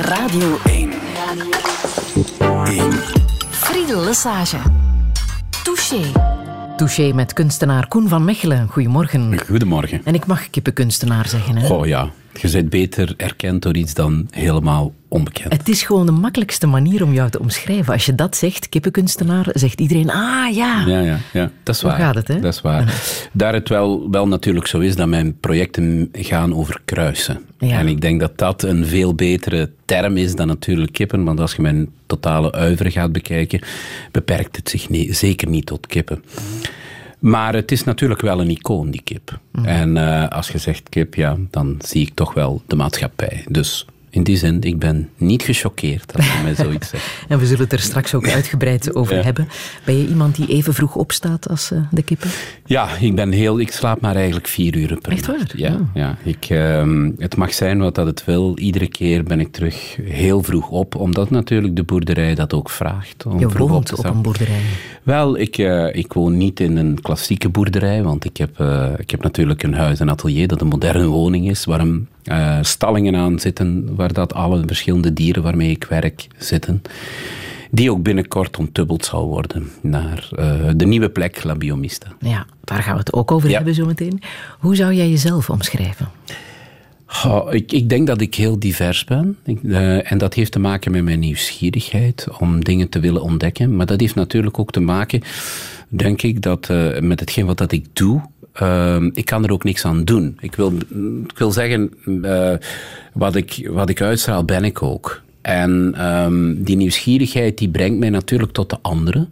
Radio 1. Radio 1. Friedel Lesage. Touché. Touché met kunstenaar Koen van Mechelen. Goedemorgen. Goedemorgen. En ik mag kippenkunstenaar zeggen, hè? Oh ja, je bent beter erkend door iets dan helemaal onbekend. Het is gewoon de makkelijkste manier om jou te omschrijven. Als je dat zegt, kippenkunstenaar, zegt iedereen, ah ja. Ja, ja, ja. dat is Zo waar. gaat het, hè? Dat is waar. Daar het wel, wel natuurlijk zo is dat mijn projecten gaan over kruisen. Ja. En ik denk dat dat een veel betere term is dan natuurlijk kippen. Want als je mijn totale uiveren gaat bekijken, beperkt het zich nee, zeker niet tot kippen. Maar het is natuurlijk wel een icoon, die kip. En eh, als je zegt kip, ja, dan zie ik toch wel de maatschappij. Dus in die zin, ik ben niet gechoqueerd als je mij zoiets zegt. En we zullen het er straks ook uitgebreid over Ja. hebben. Ben je iemand die even vroeg opstaat als eh, de kippen? Ja, ik ben heel... Ik slaap maar eigenlijk vier uur per Echt waar? nacht. Ja, Oh. ja. Ik, ehm, het mag zijn wat dat het wil. Iedere keer ben ik terug heel vroeg op, omdat natuurlijk de boerderij dat ook vraagt. Om Je vroeg op woont op een boerderij. Wel, ik, eh, ik woon niet in een klassieke boerderij, want ik heb, eh, ik heb natuurlijk een huis en atelier dat een moderne woning is, waar een, eh, stallingen aan zitten, waar dat alle verschillende dieren waarmee ik werk zitten. Die ook binnenkort ontdubbeld zal worden naar eh, de nieuwe plek La Biomista. Ja, daar gaan we het ook over Ja. hebben zometeen. Hoe zou jij jezelf omschrijven? Ik, ik denk dat ik heel divers ben. Ik, eh, en dat heeft te maken met mijn nieuwsgierigheid om dingen te willen ontdekken. Maar dat heeft natuurlijk ook te maken, denk ik, dat, met hetgeen wat dat ik doe. Eh, ik kan er ook niks aan doen. Ik wil, ik wil zeggen, eh, wat, ik, wat ik uitstraal, ben ik ook. En ehm, die nieuwsgierigheid die brengt mij natuurlijk tot de anderen.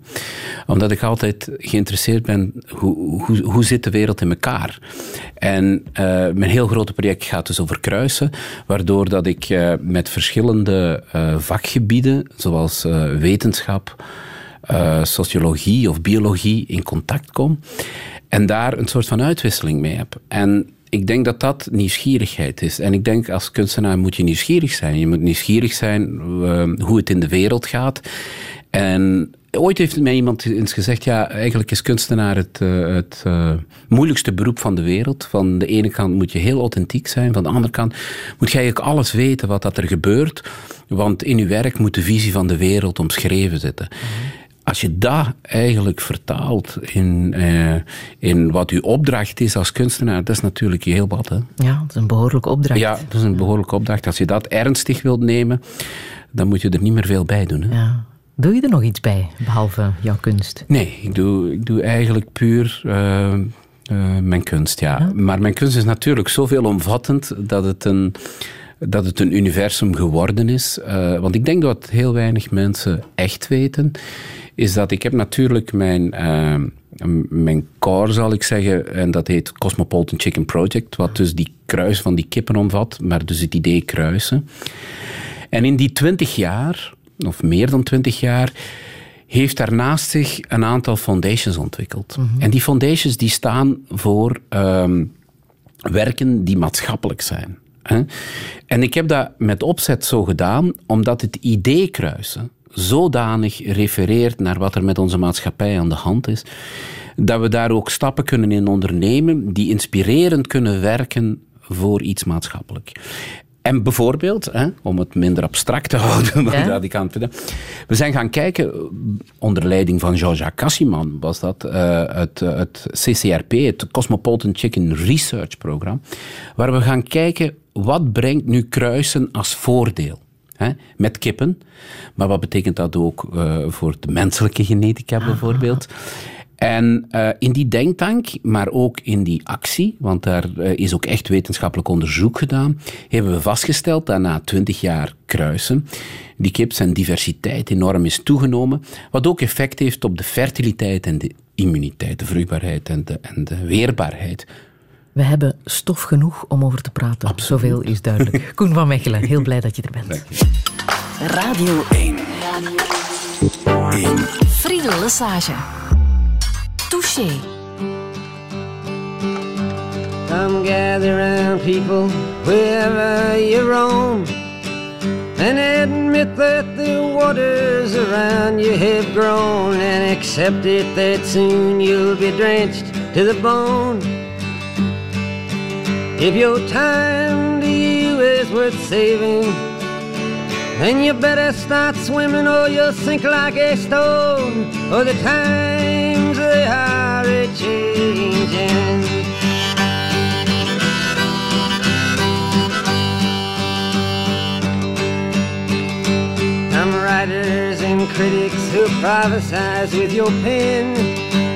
Omdat ik altijd geïnteresseerd ben, hoe, hoe, hoe zit de wereld in elkaar? En eh, mijn heel grote project gaat dus over kruisen. Waardoor dat ik eh, met verschillende vakgebieden, zoals wetenschap, sociologie of biologie, in contact kom. En daar een soort van uitwisseling mee heb. En ik denk dat dat nieuwsgierigheid is. En ik denk als kunstenaar moet je nieuwsgierig zijn. Je moet nieuwsgierig zijn eh, hoe het in de wereld gaat. En ooit heeft mij iemand eens gezegd, ja, eigenlijk is kunstenaar het, eh, het eh, moeilijkste beroep van de wereld. Van de ene kant moet je heel authentiek zijn, van de andere kant moet je eigenlijk alles weten wat dat er gebeurt. Want in je werk moet de visie van de wereld omschreven zitten. Als je dat eigenlijk vertaalt in, eh, in wat uw opdracht is als kunstenaar, dat is natuurlijk heel wat. Hè? Ja, dat is een behoorlijke opdracht. Ja, dat is een behoorlijke opdracht. Als je dat ernstig wilt nemen, dan moet je er niet meer veel bij doen. Hè? Ja. Doe je er nog iets bij, behalve jouw kunst? Nee, ik doe, ik doe eigenlijk puur eh, eh, mijn kunst, ja. Maar mijn kunst is natuurlijk zo veelomvattend dat het een, dat het een universum geworden is. Want ik denk dat heel weinig mensen echt weten, is dat ik heb natuurlijk mijn... eh, mijn core, zal ik zeggen, en dat heet Cosmopolitan Chicken Project, wat dus die kruis van die kippen omvat, maar dus het idee kruisen. En in die twintig jaar, of meer dan twintig jaar, heeft daarnaast zich een aantal foundations ontwikkeld. En die foundations die staan voor ehm, werken die maatschappelijk zijn. Hè? En ik heb dat met opzet zo gedaan, omdat het idee kruisen zodanig refereert naar wat er met onze maatschappij aan de hand is, dat we daar ook stappen kunnen in ondernemen die inspirerend kunnen werken voor iets maatschappelijk. En bijvoorbeeld, hè, om het minder abstract te houden, Ja? dat ik aan het vertellen- we zijn gaan kijken, onder leiding van Jean-Jacques Cassiman was dat, eh, het, het CCRP, het Cosmopolitan Chicken Research Program, waar we gaan kijken, wat brengt nu kruisen als voordeel? Hè, met kippen. Maar wat betekent dat ook eh, voor de menselijke genetica bijvoorbeeld? En eh, in die denktank, maar ook in die actie, want daar eh, is ook echt wetenschappelijk onderzoek gedaan, hebben we vastgesteld dat na twintig jaar kruisen, die kip zijn diversiteit enorm is toegenomen, wat ook effect heeft op de fertiliteit en de immuniteit, de vruchtbaarheid en de, en de weerbaarheid. We hebben stof genoeg om over te praten. Zoveel is duidelijk. Koen van Mechelen, heel blij dat je er bent. Radio 1. 1. Friedel Lesage. Touché. Come gather round, people, wherever you roam, and admit that the waters around you have grown, and accept it that soon you'll be drenched to the bone. If your time to you is worth saving, then you better start swimming or you'll sink like a stone. For the times they are a changing. Some writers and critics who prophesize with your pen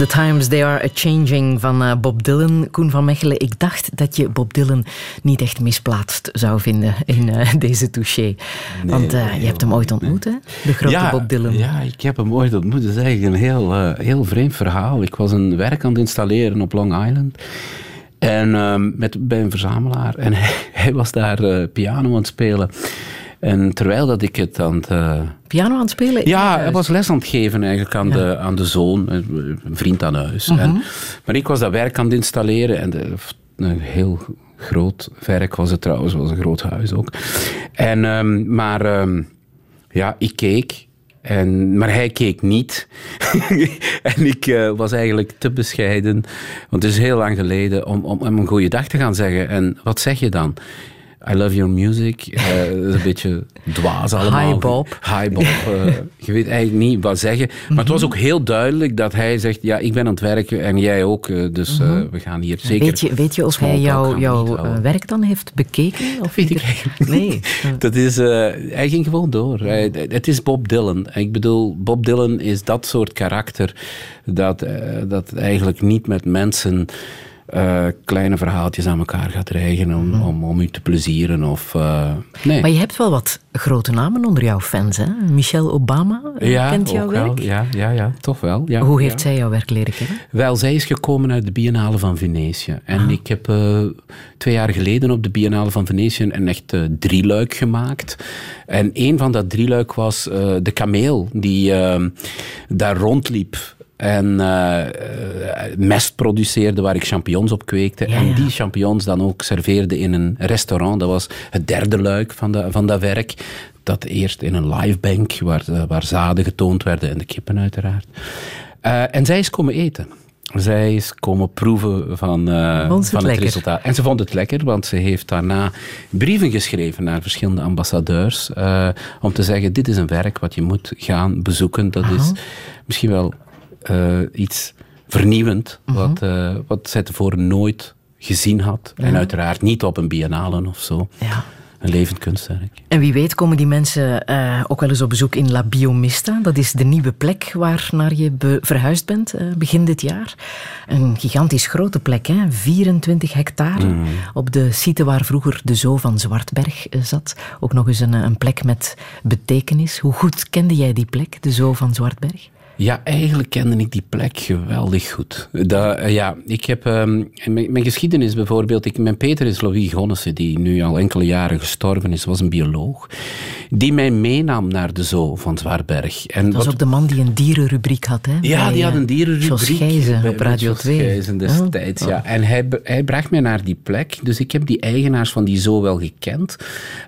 The Times They Are A-Changing van uh, Bob Dylan. Koen van Mechelen, ik dacht dat je Bob Dylan niet echt misplaatst zou vinden in uh, deze touché. Nee, Want uh, je hebt hem ooit ontmoet, hè? De grote ja, Bob Dylan. Ja, ik heb hem ooit ontmoet. Dat is eigenlijk een heel, heel vreemd verhaal. Ik was een werk aan het installeren op Long Island. En met, bij een verzamelaar. En hij, hij was daar piano aan het spelen. En terwijl dat ik het aan het... Piano aan het spelen? Ja, hij was les aan het geven eigenlijk aan, de, aan de zoon, een vriend aan huis. Mhm. en, maar ik was dat werk aan het installeren en de, een heel groot werk was het trouwens, was een groot huis ook. En, um, maar um, ja, ik keek en, maar hij keek niet. en ik uh, was eigenlijk te bescheiden, want het is heel lang geleden, om, om, om een goede dag te gaan zeggen. En wat zeg je dan? I love your music. Uh, een beetje dwaas allemaal. Hi Bob. Hi Bob. Uh, je weet eigenlijk niet wat zeggen. Maar het was ook heel duidelijk dat hij zegt, ja, ik ben aan het werken en jij ook. Uh, dus mm -hmm. we gaan hier zeker... Weet je, weet je of hij jou, jouw werk dan heeft bekeken? Of weet ik eigenlijk Nee. dat is, hij ging gewoon door. Hij, het is Bob Dylan. Ik bedoel, Bob Dylan is dat soort karakter dat, dat eigenlijk niet met mensen uh, kleine verhaaltjes aan elkaar gaat rijgen om, mm. om, om u te plezieren. Of, uh, nee. Maar je hebt wel wat grote namen onder jouw fans, hè? Michelle Obama ja, kent jouw werk? Wel. Ja, ja, ja, toch wel. Ja, Hoe heeft zij jouw werk leren kennen? Wel, zij is gekomen uit de Biennale van Venetië. En ah. ik heb uh, twee jaar geleden op de Biennale van Venetië een echt drieluik gemaakt. En een van dat drieluik was de kameel die daar rondliep en uh, mest produceerde waar ik champignons op kweekte. En die champignons dan ook serveerde in een restaurant. Dat was het derde luik van, de, van dat werk. Dat eerst in een livebank, waar, eh, waar zaden getoond werden en de kippen uiteraard. Uh, en zij is komen eten. Zij is komen proeven van, uh, van het, resultaat. En ze vond het lekker, want ze heeft daarna brieven geschreven naar verschillende ambassadeurs. Uh, om te zeggen: dit is een werk wat je moet gaan bezoeken. Dat is misschien wel iets vernieuwend, Mhm. wat, eh, wat zij tevoren nooit gezien had. En uiteraard niet op een biennale of zo. Ja. Een levend kunstwerk. En wie weet komen die mensen eh, ook wel eens op bezoek in La Biomista. Dat is de nieuwe plek waar naar je verhuisd bent eh, begin dit jaar. Een gigantisch grote plek, hè? 24 hectare. Mm. Op de site waar vroeger de Zoo van Zwartberg eh, zat. Ook nog eens een, eh, een plek met betekenis. Hoe goed kende jij die plek, de Zoo van Zwartberg? Ja, eigenlijk kende ik die plek geweldig goed. Dat, eh, ja, ik heb, ehm, mijn, mijn geschiedenis bijvoorbeeld, ik, mijn Peter is Louis Gonnessen, die nu al enkele jaren gestorven is, was een bioloog, die mij meenam naar de zoo van Zwaarberg. En Dat was wat- ook de man die een dierenrubriek had, hè? ja, Bij, die had eh, een dierenrubriek. Gijzen bij- op Radio Jos 2. Gijzen destijds, ja. En hij, hij bracht mij naar die plek. Dus ik heb die eigenaars van die zoo wel gekend.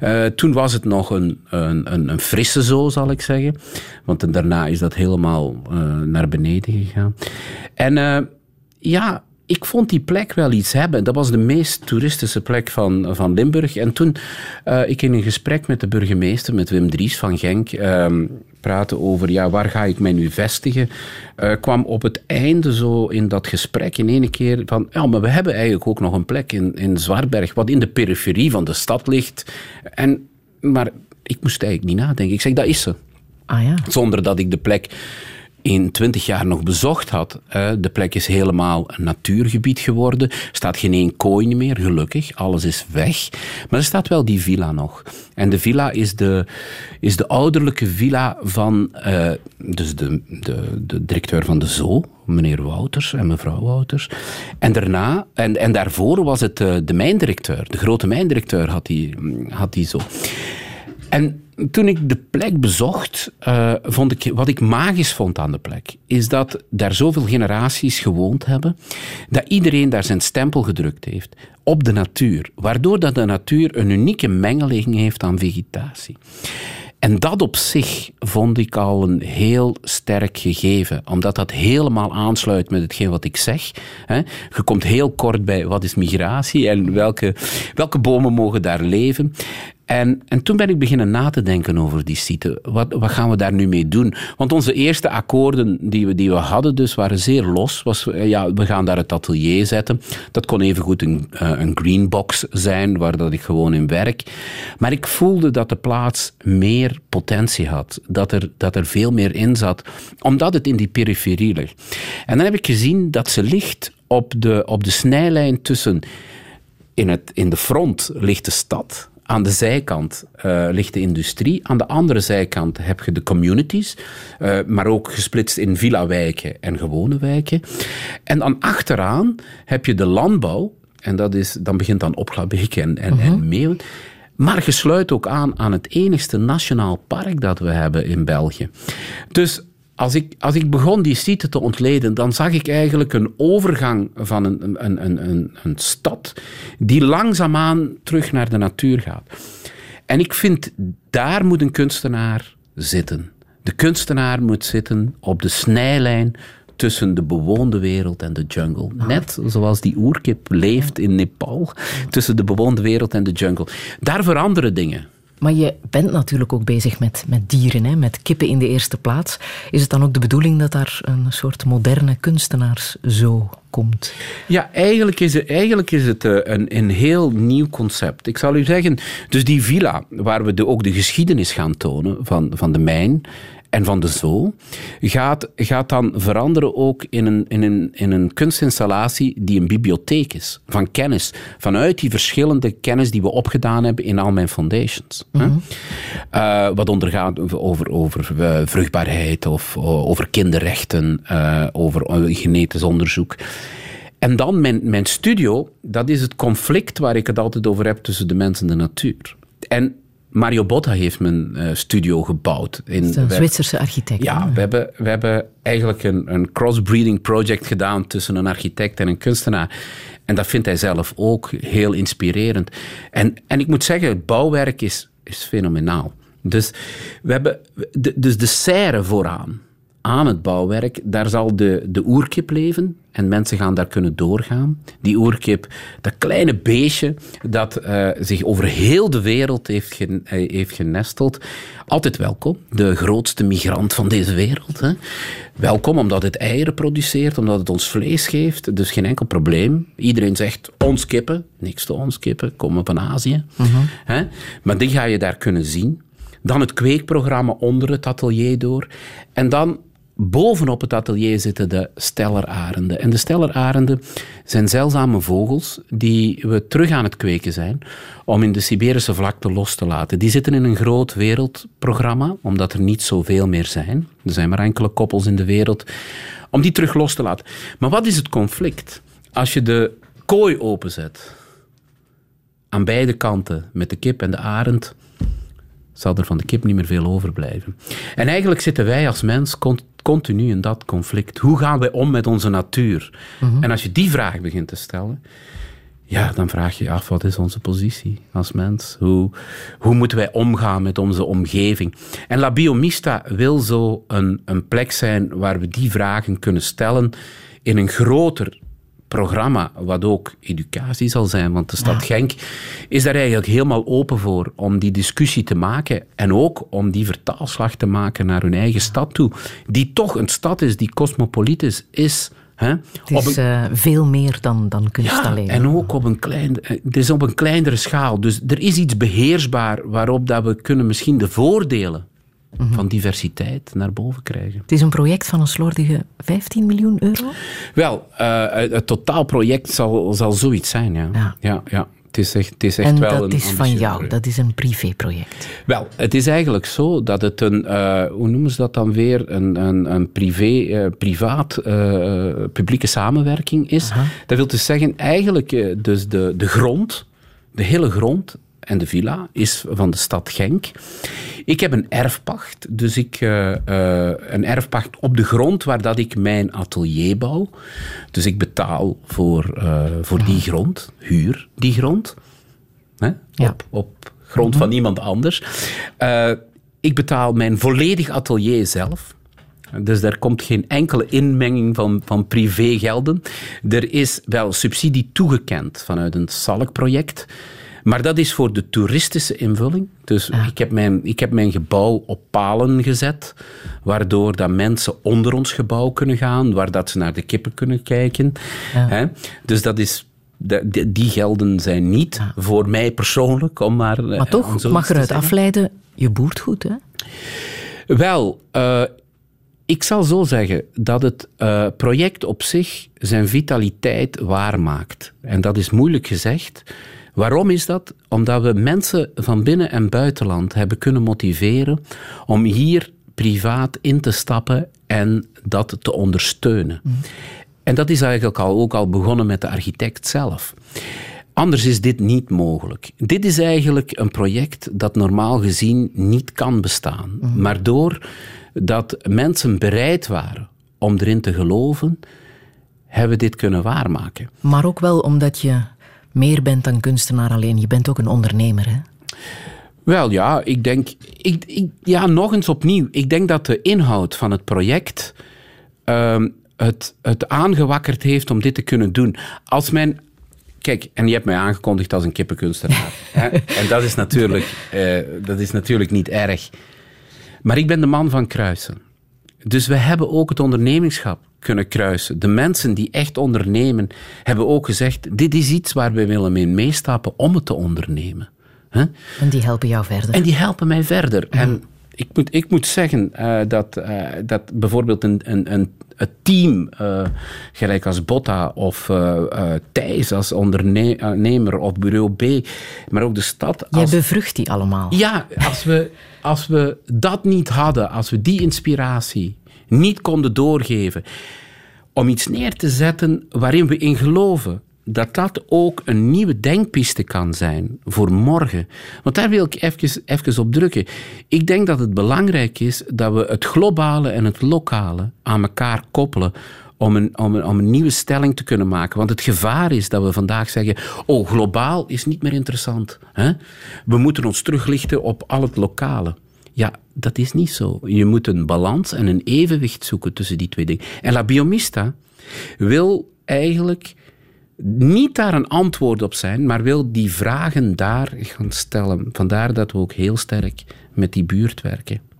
Eh, toen was het nog een, een, een, een frisse zoo, zal ik zeggen. Want daarna is dat helemaal eh, naar beneden gegaan. En eh, ja, ik vond die plek wel iets hebben. Dat was de meest toeristische plek van, van Limburg. En toen eh, ik in een gesprek met de burgemeester, met Wim Dries van Genk, ehm praten over ja, waar ga ik mij nu vestigen, kwam op het einde zo in dat gesprek in ene keer van ja, maar we hebben eigenlijk ook nog een plek in, in Zwaarberg, wat in de periferie van de stad ligt. En, maar ik moest eigenlijk niet nadenken. Ik zeg, dat is ze Ah ja. zonder dat ik de plek in twintig jaar nog bezocht had. Eh, De plek is helemaal een natuurgebied geworden. Er staat geen één kooi meer, gelukkig. Alles is weg. Maar er staat wel die villa nog. En de villa is de, is de ouderlijke villa van eh, dus de, de, de directeur van de zoo, meneer Wouters en mevrouw Wouters. En daarna, en, en daarvoor was het eh, de mijndirecteur, de grote mijndirecteur had die, had die zo. En toen ik de plek bezocht, eh, vond ik, wat ik magisch vond aan de plek, is dat daar zoveel generaties gewoond hebben, dat iedereen daar zijn stempel gedrukt heeft op de natuur, waardoor dat de natuur een unieke mengeling heeft aan vegetatie. En dat op zich vond ik al een heel sterk gegeven, omdat dat helemaal aansluit met hetgeen wat ik zeg. Je komt heel kort bij wat is migratie en welke, welke bomen mogen daar leven. En, en toen ben ik beginnen na te denken over die site. Wat, wat gaan we daar nu mee doen? Want onze eerste akkoorden die we, die we hadden dus waren zeer los. Was, eh, ja, we gaan daar het atelier zetten. Dat kon evengoed een, eh, een greenbox zijn, waar dat ik gewoon in werk. Maar ik voelde dat de plaats meer potentie had. Dat er, dat er veel meer in zat. Omdat het in die periferie ligt. En dan heb ik gezien dat ze ligt op de, op de snijlijn tussen... In, het, in de front ligt de stad. Aan de zijkant eh, ligt de industrie. Aan de andere zijkant heb je de communities. eh, maar ook gesplitst in villa-wijken en gewone wijken. En dan achteraan heb je de landbouw. En dat is, dan begint dan Opgabeek en, en, en Meeuwen. Maar je sluit ook aan aan het enigste nationaal park dat we hebben in België. Dus als ik, als ik begon die site te ontleden, dan zag ik eigenlijk een overgang van een, een, een, een, een stad die langzaamaan terug naar de natuur gaat. En ik vind, daar moet een kunstenaar zitten. De kunstenaar moet zitten op de snijlijn tussen de bewoonde wereld en de jungle. Net zoals die oerkip leeft in Nepal, tussen de bewoonde wereld en de jungle. Daar veranderen dingen. Maar je bent natuurlijk ook bezig met, met dieren, hè? met kippen in de eerste plaats. Is het dan ook de bedoeling dat daar een soort moderne kunstenaarszoo komt? Ja, eigenlijk is het, eigenlijk is het eh, een, een heel nieuw concept. Ik zal u zeggen, dus die villa, waar we de, ook de geschiedenis gaan tonen van, van de mijn en van de zoo, gaat, gaat dan veranderen ook in een, in, een, in een kunstinstallatie die een bibliotheek is, van kennis. Vanuit die verschillende kennis die we opgedaan hebben in al mijn foundations. hè. Eh, wat ondergaat over, over eh, vruchtbaarheid of over kinderrechten, eh, over genetisch onderzoek. En dan mijn, mijn studio, dat is het conflict waar ik het altijd over heb tussen de mens en de natuur. En Mario Botta heeft mijn eh, studio gebouwd. In, een Zwitserse architect. ja, we hebben, we hebben eigenlijk een, een crossbreeding project gedaan tussen een architect en een kunstenaar. En dat vindt hij zelf ook heel inspirerend. En, en ik moet zeggen, het bouwwerk is, is fenomenaal. Dus, we hebben, de, dus de serre vooraan aan het bouwwerk, daar zal de, de oerkip leven. En mensen gaan daar kunnen doorgaan. Die oerkip, dat kleine beestje dat uh, zich over heel de wereld heeft, gen, uh, heeft genesteld. Altijd welkom, de grootste migrant van deze wereld. Hè. Welkom omdat het eieren produceert, omdat het ons vlees geeft. Dus geen enkel probleem. Iedereen zegt ons kippen, niks te ons kippen, komen van Azië. Uh -huh. hè. Maar die ga je daar kunnen zien. Dan het kweekprogramma onder het atelier door. En dan bovenop het atelier zitten de stellerarenden. En de stellerarenden zijn zeldzame vogels die we terug aan het kweken zijn om in de Siberische vlakte los te laten. Die zitten in een groot wereldprogramma, omdat er niet zoveel meer zijn. Er zijn maar enkele koppels in de wereld. Om die terug los te laten. Maar wat is het conflict? Als je de kooi openzet, aan beide kanten, met de kip en de arend, zal er van de kip niet meer veel overblijven. En eigenlijk zitten wij als mens continu in dat conflict. Hoe gaan wij om met onze natuur? -hmm. En als je die vraag begint te stellen, ja, dan vraag je je af, wat is onze positie als mens? Hoe, hoe moeten wij omgaan met onze omgeving? En La Biomista wil zo een, een plek zijn waar we die vragen kunnen stellen in een groter programma, wat ook educatie zal zijn. Want de stad ja. Genk is daar eigenlijk helemaal open voor om die discussie te maken en ook om die vertaalslag te maken naar hun eigen stad toe, die toch een stad is die cosmopolitisch is. Hè? Het is een... uh, veel meer dan, dan kunst ja, alleen. En ook op een, klein, het is op een kleinere schaal. Dus er is iets beheersbaar waarop dat we kunnen misschien de voordelen Mm -hmm. van diversiteit naar boven krijgen. Het is een project van een slordige 15 miljoen euro? Wel, uh, het totaalproject zal, zal zoiets zijn, ja. ja. ja, ja. Het is echt, het is echt en wel dat een is van jou, project. dat is een privéproject. Wel, het is eigenlijk zo dat het een, uh, hoe noemen ze dat dan weer, een, een, een privé, uh, privaat, uh, publieke samenwerking is. Dat wil dus zeggen, eigenlijk dus de, de grond, de hele grond en de villa is van de stad Genk. Ik heb een erfpacht, dus ik, uh, uh, een erfpacht op de grond waar dat ik mijn atelier bouw. Dus ik betaal voor, uh, voor die grond, huur die grond, hè? Ja. Op, op grond mm -hmm. van iemand anders. ik betaal mijn volledig atelier zelf. Dus daar komt geen enkele inmenging van, van privégelden. Er is wel subsidie toegekend vanuit een SALK-project. Maar dat is voor de toeristische invulling. Dus ja. ik, heb mijn, ik heb mijn gebouw op palen gezet, waardoor dat mensen onder ons gebouw kunnen gaan, waar dat ze naar de kippen kunnen kijken. Ja. Hè? Dus dat is die gelden zijn niet ja. voor mij persoonlijk, om maar. Maar toch, mag eruit afleiden, je boert goed, hè? Wel, uh, ik zal zo zeggen dat het uh, project op zich zijn vitaliteit waarmaakt. En dat is moeilijk gezegd. Waarom is dat? Omdat we mensen van binnen- en buitenland hebben kunnen motiveren om hier privaat in te stappen en dat te ondersteunen. Mm. En dat is eigenlijk al, ook al begonnen met de architect zelf. Anders is dit niet mogelijk. Dit is eigenlijk een project dat normaal gezien niet kan bestaan. Mm. Maar door dat mensen bereid waren om erin te geloven, hebben we dit kunnen waarmaken. Maar ook wel omdat je meer bent dan kunstenaar alleen. Je bent ook een ondernemer, hè? Wel ja, ik denk. Ik, ik, ja, nog eens opnieuw. Ik denk dat de inhoud van het project. Uh, het, het aangewakkerd heeft om dit te kunnen doen. Als mijn. Kijk, en je hebt mij aangekondigd als een kippenkunstenaar. hè? En dat is, natuurlijk, uh, dat is natuurlijk niet erg. Maar ik ben de man van kruisen. Dus we hebben ook het ondernemingschap kunnen kruisen. De mensen die echt ondernemen, hebben ook gezegd: dit is iets waar we willen mee meestappen om het te ondernemen. Huh? En die helpen jou verder. En die helpen mij verder. Mm. En ik moet, ik moet zeggen uh, dat, uh, dat bijvoorbeeld een, een, een, een team, uh, gelijk als Botta of Thijs als ondernemer of Bureau B, maar ook de stad. Als... Jij bevrucht die allemaal. Ja, als we, als we dat niet hadden, als we die inspiratie niet konden doorgeven, om iets neer te zetten waarin we in geloven dat dat ook een nieuwe denkpiste kan zijn voor morgen. Want daar wil ik even, even op drukken. Ik denk dat het belangrijk is dat we het globale en het lokale aan elkaar koppelen om een, om, een, nieuwe stelling te kunnen maken. Want het gevaar is dat we vandaag zeggen: oh, globaal is niet meer interessant. Hè? We moeten ons teruglichten op al het lokale. Ja, dat is niet zo. Je moet een balans en een evenwicht zoeken tussen die twee dingen. En La Biomista wil eigenlijk niet daar een antwoord op zijn, maar wil die vragen daar gaan stellen. Vandaar dat we ook heel sterk met die buurt werken.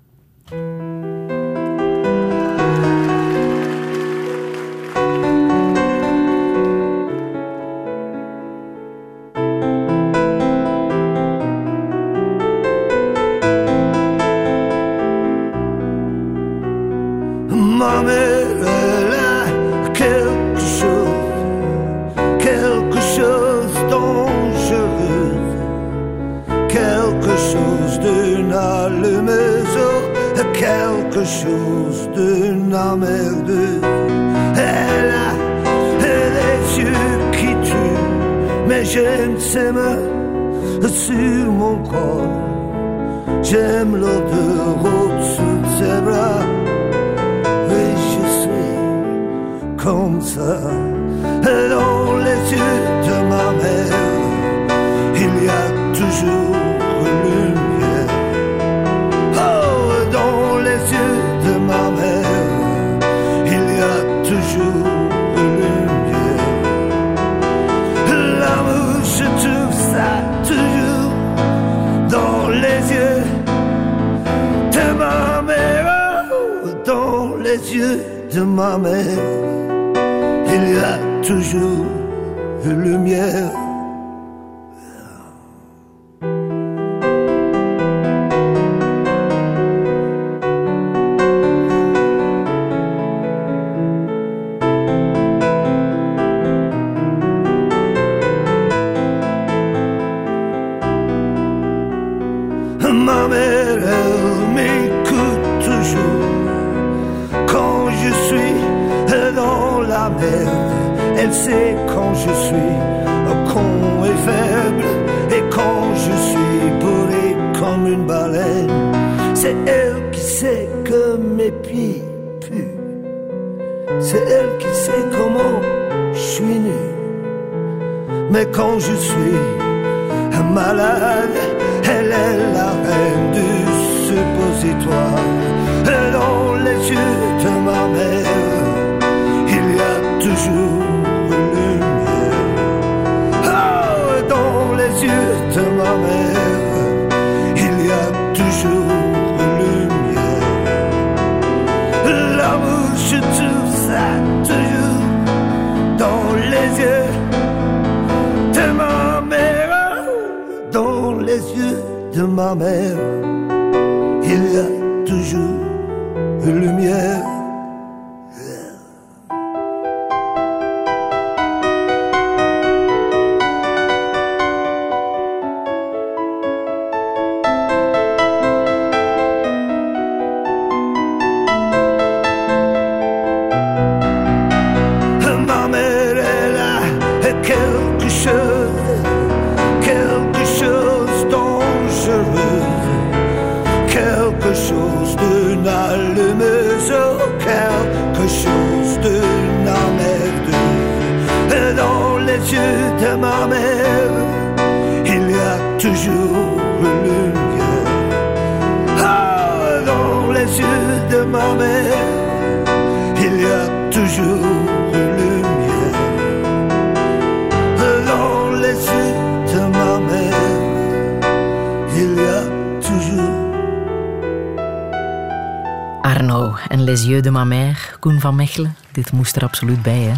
Van Mechelen. Dit moest er absoluut bij, hè?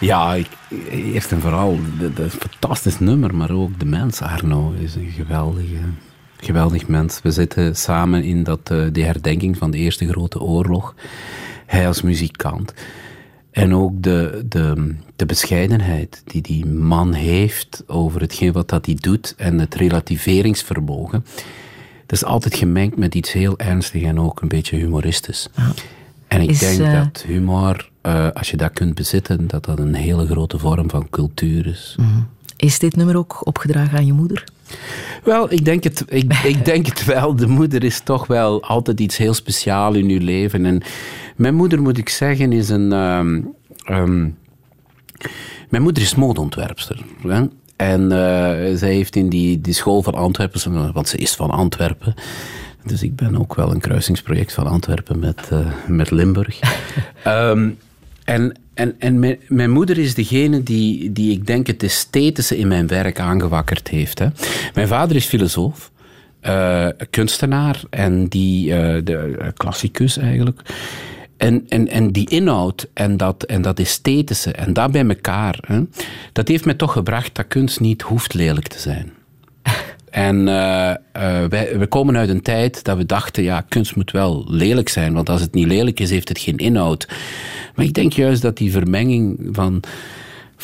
Ja, ik, eerst en vooral, dat is een fantastisch nummer, maar ook de mens, Arno, is een geweldige, geweldig mens. We zitten samen in dat, uh, die herdenking van de Eerste Grote Oorlog. Hij als muzikant. En ook de, de, de bescheidenheid die die man heeft over hetgeen wat dat hij doet en het relativeringsvermogen. Dat is altijd gemengd met iets heel ernstigs en ook een beetje humoristisch. Ja. En ik denk uh, dat humor, uh, als je dat kunt bezitten, dat dat een hele grote vorm van cultuur is. Mhm. Is dit nummer ook opgedragen aan je moeder? Wel, ik denk, het, ik, ik denk het wel. De moeder is toch wel altijd iets heel speciaals in je leven. En mijn moeder, moet ik zeggen, is een... Um, um, mijn moeder is modeontwerpster. Hè? En uh, zij heeft in die, die school van Antwerpen, want ze is van Antwerpen, Dus ik ben ook wel een kruisingsproject van Antwerpen met, uh, met Limburg. um, en en, en mijn, mijn, moeder is degene die, die ik denk het esthetische in mijn werk aangewakkerd heeft. Hè. Mijn vader is filosoof. Uh, kunstenaar en die, uh, de klassicus eigenlijk. En, en, en die inhoud en dat, en dat esthetische en dat bij elkaar, hè, dat heeft mij toch gebracht dat kunst niet hoeft lelijk te zijn. En uh, uh, wij, we komen uit een tijd dat we dachten, ja, kunst moet wel lelijk zijn, want als het niet lelijk is, heeft het geen inhoud. Maar ik denk juist dat die vermenging van,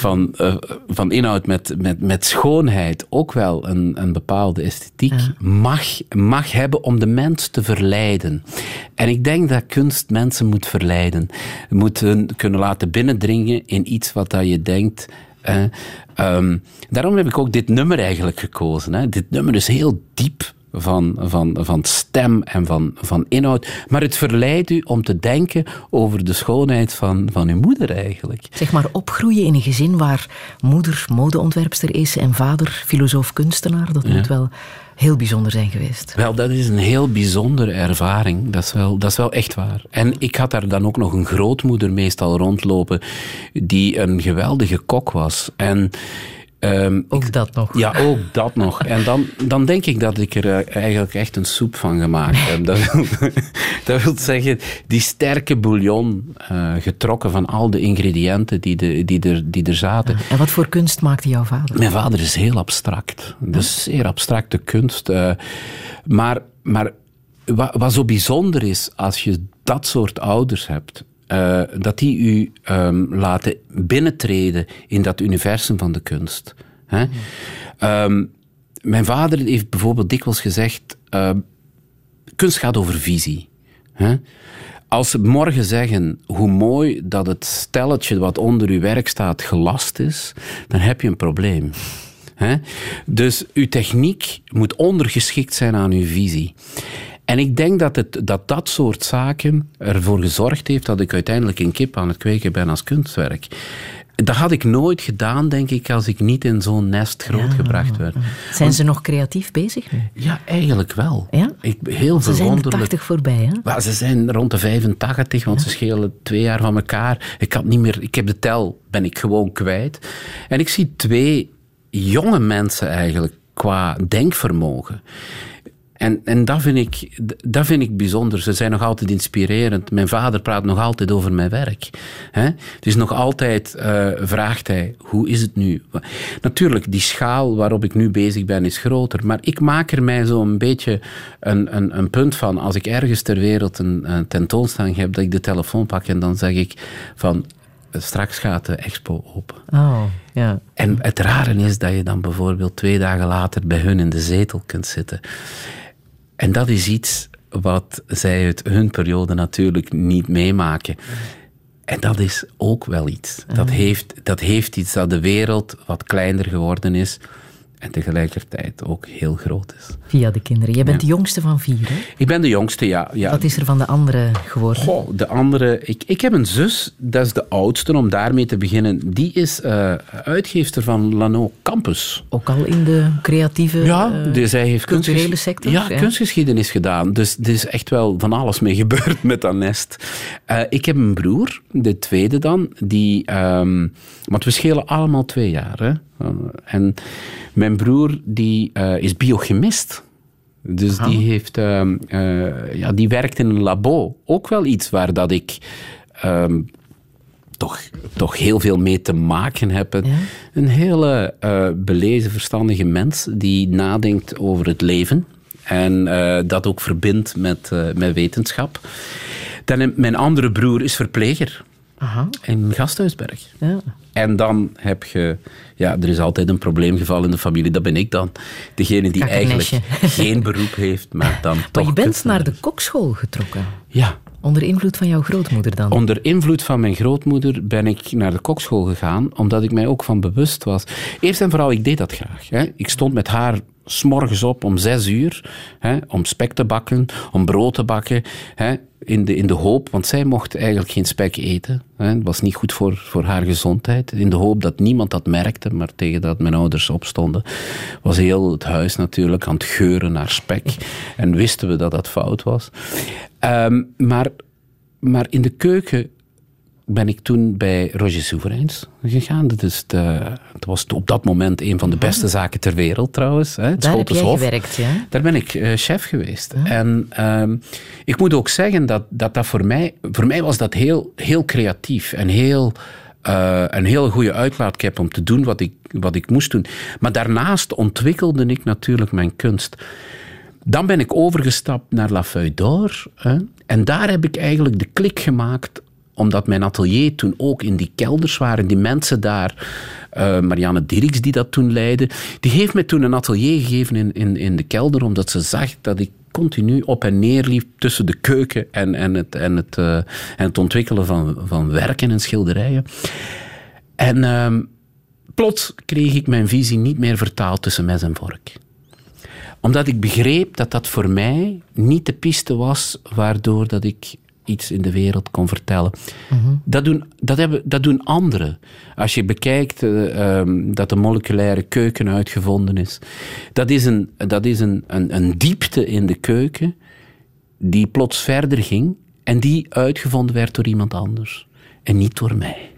van, uh, van inhoud met, met, met schoonheid ook wel een, een bepaalde esthetiek mag, mag hebben om de mens te verleiden. En ik denk dat kunst mensen moet verleiden. Moet hun kunnen laten binnendringen in iets wat dat je denkt uh, um, daarom heb ik ook dit nummer eigenlijk gekozen. Hè. Dit nummer is heel diep van, van, van stem en van, van inhoud. Maar het verleidt u om te denken over de schoonheid van, van uw moeder eigenlijk. Zeg maar opgroeien in een gezin waar moeder modeontwerpster is en vader filosoof-kunstenaar. Dat moet wel heel bijzonder zijn geweest. Wel, dat is een heel bijzondere ervaring. Dat is wel, dat is wel echt waar. En ik had daar dan ook nog een grootmoeder meestal rondlopen die een geweldige kok was. En Um, ook dat nog. Ja, ook dat nog. En dan, dan denk ik dat ik er eh, eigenlijk echt een soep van gemaakt heb. Dat wil, dat wil zeggen, die sterke bouillon, uh, getrokken van al de ingrediënten die, de, die, er, die er zaten. En wat voor kunst maakte jouw vader? Mijn vader is heel abstract. Dus zeer abstracte kunst. Uh, maar maar wat, wat zo bijzonder is, als je dat soort ouders hebt, uh, dat die u um, laten binnentreden in dat universum van de kunst. Hè? Um, mijn vader heeft bijvoorbeeld dikwijls gezegd: uh, kunst gaat over visie. Hè? Als ze morgen zeggen hoe mooi dat het stelletje wat onder uw werk staat gelast is, dan heb je een probleem. Dus uw techniek moet ondergeschikt zijn aan uw visie. En ik denk dat, het, dat dat soort zaken ervoor gezorgd heeft dat ik uiteindelijk een kip aan het kweken ben als kunstwerk. Dat had ik nooit gedaan, denk ik, als ik niet in zo'n nest grootgebracht werd. Zijn ze nog creatief bezig Ja, eigenlijk wel. Ja? Ik, heel ze zijn de 80 voorbij, hè? ze zijn rond de 85, want ze schelen twee jaar van elkaar. Ik, had niet meer, ik heb de tel, ben ik gewoon kwijt. En ik zie twee jonge mensen eigenlijk qua denkvermogen. En, en dat, vind ik, dat vind ik bijzonder. Ze zijn nog altijd inspirerend. Mijn vader praat nog altijd over mijn werk. Hè? Dus nog altijd uh, vraagt hij, hoe is het nu? Natuurlijk, die schaal waarop ik nu bezig ben is groter. Maar ik maak er mij zo een beetje een, een, een punt van, als ik ergens ter wereld een, een tentoonstelling heb, dat ik de telefoon pak en dan zeg ik van, straks gaat de expo open. Oh, ja. En het rare is dat je dan bijvoorbeeld twee dagen later bij hun in de zetel kunt zitten. En dat is iets wat zij uit hun periode natuurlijk niet meemaken. En dat is ook wel iets. Dat, ah. heeft, dat heeft iets dat de wereld wat kleiner geworden is en tegelijkertijd ook heel groot is. Via de kinderen. Jij bent de jongste van vier, hè? Ik ben de jongste, ja. ja. Wat is er van de andere geworden? Goh, de andere... Ik, ik heb een zus, dat is de oudste, om daarmee te beginnen. Die is uh, uitgeefster van Lano Campus. Ook al in de creatieve, ja, uh, zij heeft culturele sector? Ja, ja, kunstgeschiedenis gedaan. Dus er is echt wel van alles mee gebeurd met dat nest. Uh, ik heb een broer, de tweede dan, die... Um, want we schelen allemaal twee jaar, hè. En mijn broer die, uh, is biochemist. Dus die, heeft, uh, uh, ja, die werkt in een labo. Ook wel iets waar dat ik um, toch, toch heel veel mee te maken heb. Ja? Een hele belezen, verstandige mens die nadenkt over het leven. En dat ook verbindt met, met wetenschap. Dan, mijn andere broer is verpleger. Aha. In Gasthuisberg. Ja. En dan heb je, ja, er is altijd een probleemgeval in de familie. Dat ben ik dan. Degene die eigenlijk geen beroep heeft, maar dan maar toch. je bent naar de kokschool getrokken. Ja. Onder invloed van jouw grootmoeder dan? Onder invloed van mijn grootmoeder ben ik naar de kokschool gegaan, omdat ik mij ook van bewust was. Eerst en vooral, ik deed dat graag. Hè. Ik stond met haar s'morgens op om zes uur hè, om spek te bakken, om brood te bakken. Hè, in, de, in de hoop, want zij mocht eigenlijk geen spek eten. Hè, het was niet goed voor, voor haar gezondheid. In de hoop dat niemand dat merkte, maar tegen dat mijn ouders opstonden, was heel het huis natuurlijk aan het geuren naar spek. En wisten we dat dat fout was. Ehm, maar, maar in de keuken ben ik toen bij Roger Souverains gegaan. Dat, is de, dat was op dat moment een van de beste zaken ter wereld trouwens. Hè, het Daar heb jij gewerkt, ja? Daar ben ik uh, chef geweest. En ehm, ik moet ook zeggen dat dat, dat voor mij... Voor mij was dat heel, heel creatief en heel... Uh, een heel goede uitlaatklep om te doen wat ik, wat ik moest doen. Maar daarnaast ontwikkelde ik natuurlijk mijn kunst. Dan ben ik overgestapt naar La Feuille d'Or. En daar heb ik eigenlijk de klik gemaakt omdat mijn atelier toen ook in die kelders waren, die mensen daar, uh, Marianne Dirks die dat toen leidde, die heeft mij toen een atelier gegeven in, in, in de kelder, omdat ze zag dat ik continu op en neer liep tussen de keuken en, en, het, en, het, uh, en het ontwikkelen van, van werken en schilderijen. En uh, plots kreeg ik mijn visie niet meer vertaald tussen mes en vork omdat ik begreep dat dat voor mij niet de piste was waardoor dat ik iets in de wereld kon vertellen. dat, doen, dat, hebben, dat doen anderen. Als je bekijkt uh, um, dat de moleculaire keuken uitgevonden is, dat is, een, dat is een, een, een diepte in de keuken die plots verder ging en die uitgevonden werd door iemand anders en niet door mij.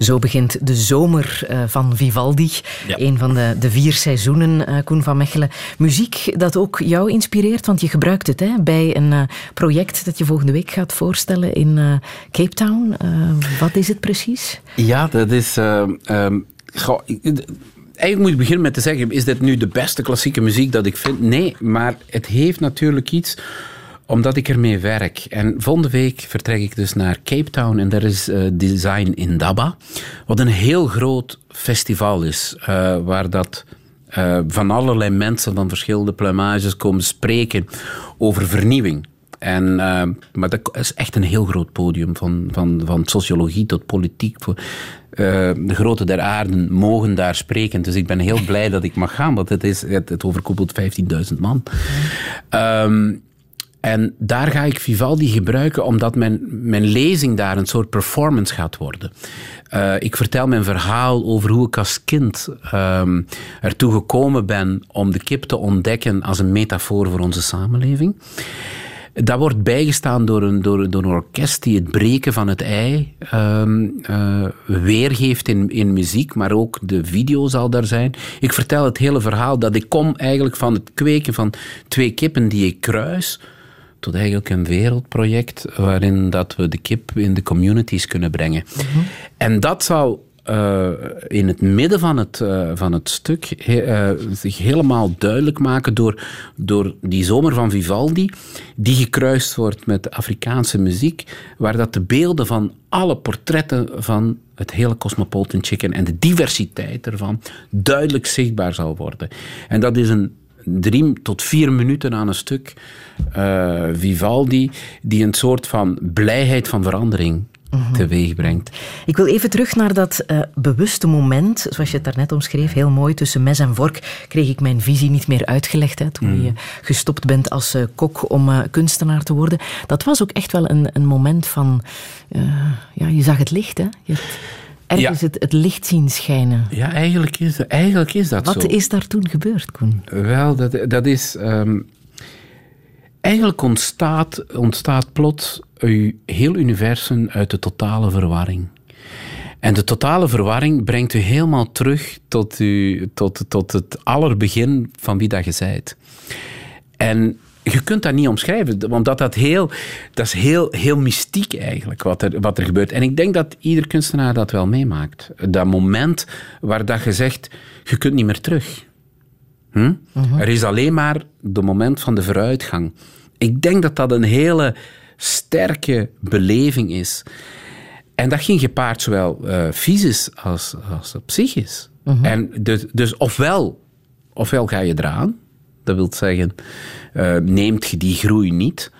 Zo begint de zomer uh, van Vivaldi. Ja. Een van de, de vier seizoenen, uh, Koen van Mechelen. Muziek dat ook jou inspireert, want je gebruikt het hè, bij een uh, project dat je volgende week gaat voorstellen in Cape Town. wat is het precies? Ja, dat is... Um, goh, eigenlijk moet ik beginnen met te zeggen, is dit nu de beste klassieke muziek dat ik vind? Nee, maar het heeft natuurlijk iets omdat ik ermee werk. En volgende week vertrek ik dus naar Cape Town en daar is uh, Design in Daba. Wat een heel groot festival is, uh, waar dat uh, van allerlei mensen van verschillende pluimages komen spreken over vernieuwing. En, maar dat is echt een heel groot podium, van, van, van sociologie tot politiek. Voor, de grote der aarden mogen daar spreken. Dus ik ben heel blij dat ik mag gaan, want het, is, het, het overkoepelt 15.000 man. Um, en daar ga ik Vivaldi gebruiken omdat mijn, mijn lezing daar een soort performance gaat worden. Uh, ik vertel mijn verhaal over hoe ik als kind um, ertoe gekomen ben om de kip te ontdekken als een metafoor voor onze samenleving. Dat wordt bijgestaan door een, door, door een orkest die het breken van het ei um, uh, weergeeft in, in muziek, maar ook de video zal daar zijn. Ik vertel het hele verhaal dat ik kom eigenlijk van het kweken van twee kippen die ik kruis tot eigenlijk een wereldproject waarin dat we de kip in de communities kunnen brengen. Mhm. En dat zal uh, in het midden van het, uh, van het stuk uh, zich helemaal duidelijk maken door, door die zomer van Vivaldi, die gekruist wordt met Afrikaanse muziek, waar dat de beelden van alle portretten van het hele Cosmopolitan Chicken en de diversiteit ervan duidelijk zichtbaar zal worden. En dat is een drie tot vier minuten aan een stuk uh, Vivaldi, die een soort van blijheid van verandering mm teweeg brengt. Ik wil even terug naar dat uh, bewuste moment, zoals je het daarnet omschreef, heel mooi, tussen mes en vork kreeg ik mijn visie niet meer uitgelegd hè, toen mhm. je gestopt bent als uh, kok om kunstenaar te worden. Dat was ook echt wel een, een moment van, ja, je zag het licht, hè? Je ergens het, het, licht zien schijnen. Ja, eigenlijk is, eigenlijk is dat Wat zo. Wat is daar toen gebeurd, Koen? Wel, dat, dat is... Um, eigenlijk ontstaat, ontstaat plots uw heel universum uit de totale verwarring. En de totale verwarring brengt u helemaal terug tot, u, tot, tot het allerbegin van wie dat je zijt. En je kunt dat niet omschrijven, omdat dat heel, dat is heel, heel mystiek eigenlijk, wat er, wat er gebeurt. En ik denk dat ieder kunstenaar dat wel meemaakt. Dat moment waar dat je zegt, je kunt niet meer terug. Hm? Mhm. Er is alleen maar de moment van de vooruitgang. Ik denk dat dat een hele sterke beleving is. En dat ging gepaard zowel uh, fysisch als, als psychisch. Mhm. En dus, dus ofwel, ofwel ga je eraan, dat wil zeggen, uh, neemt je die groei niet,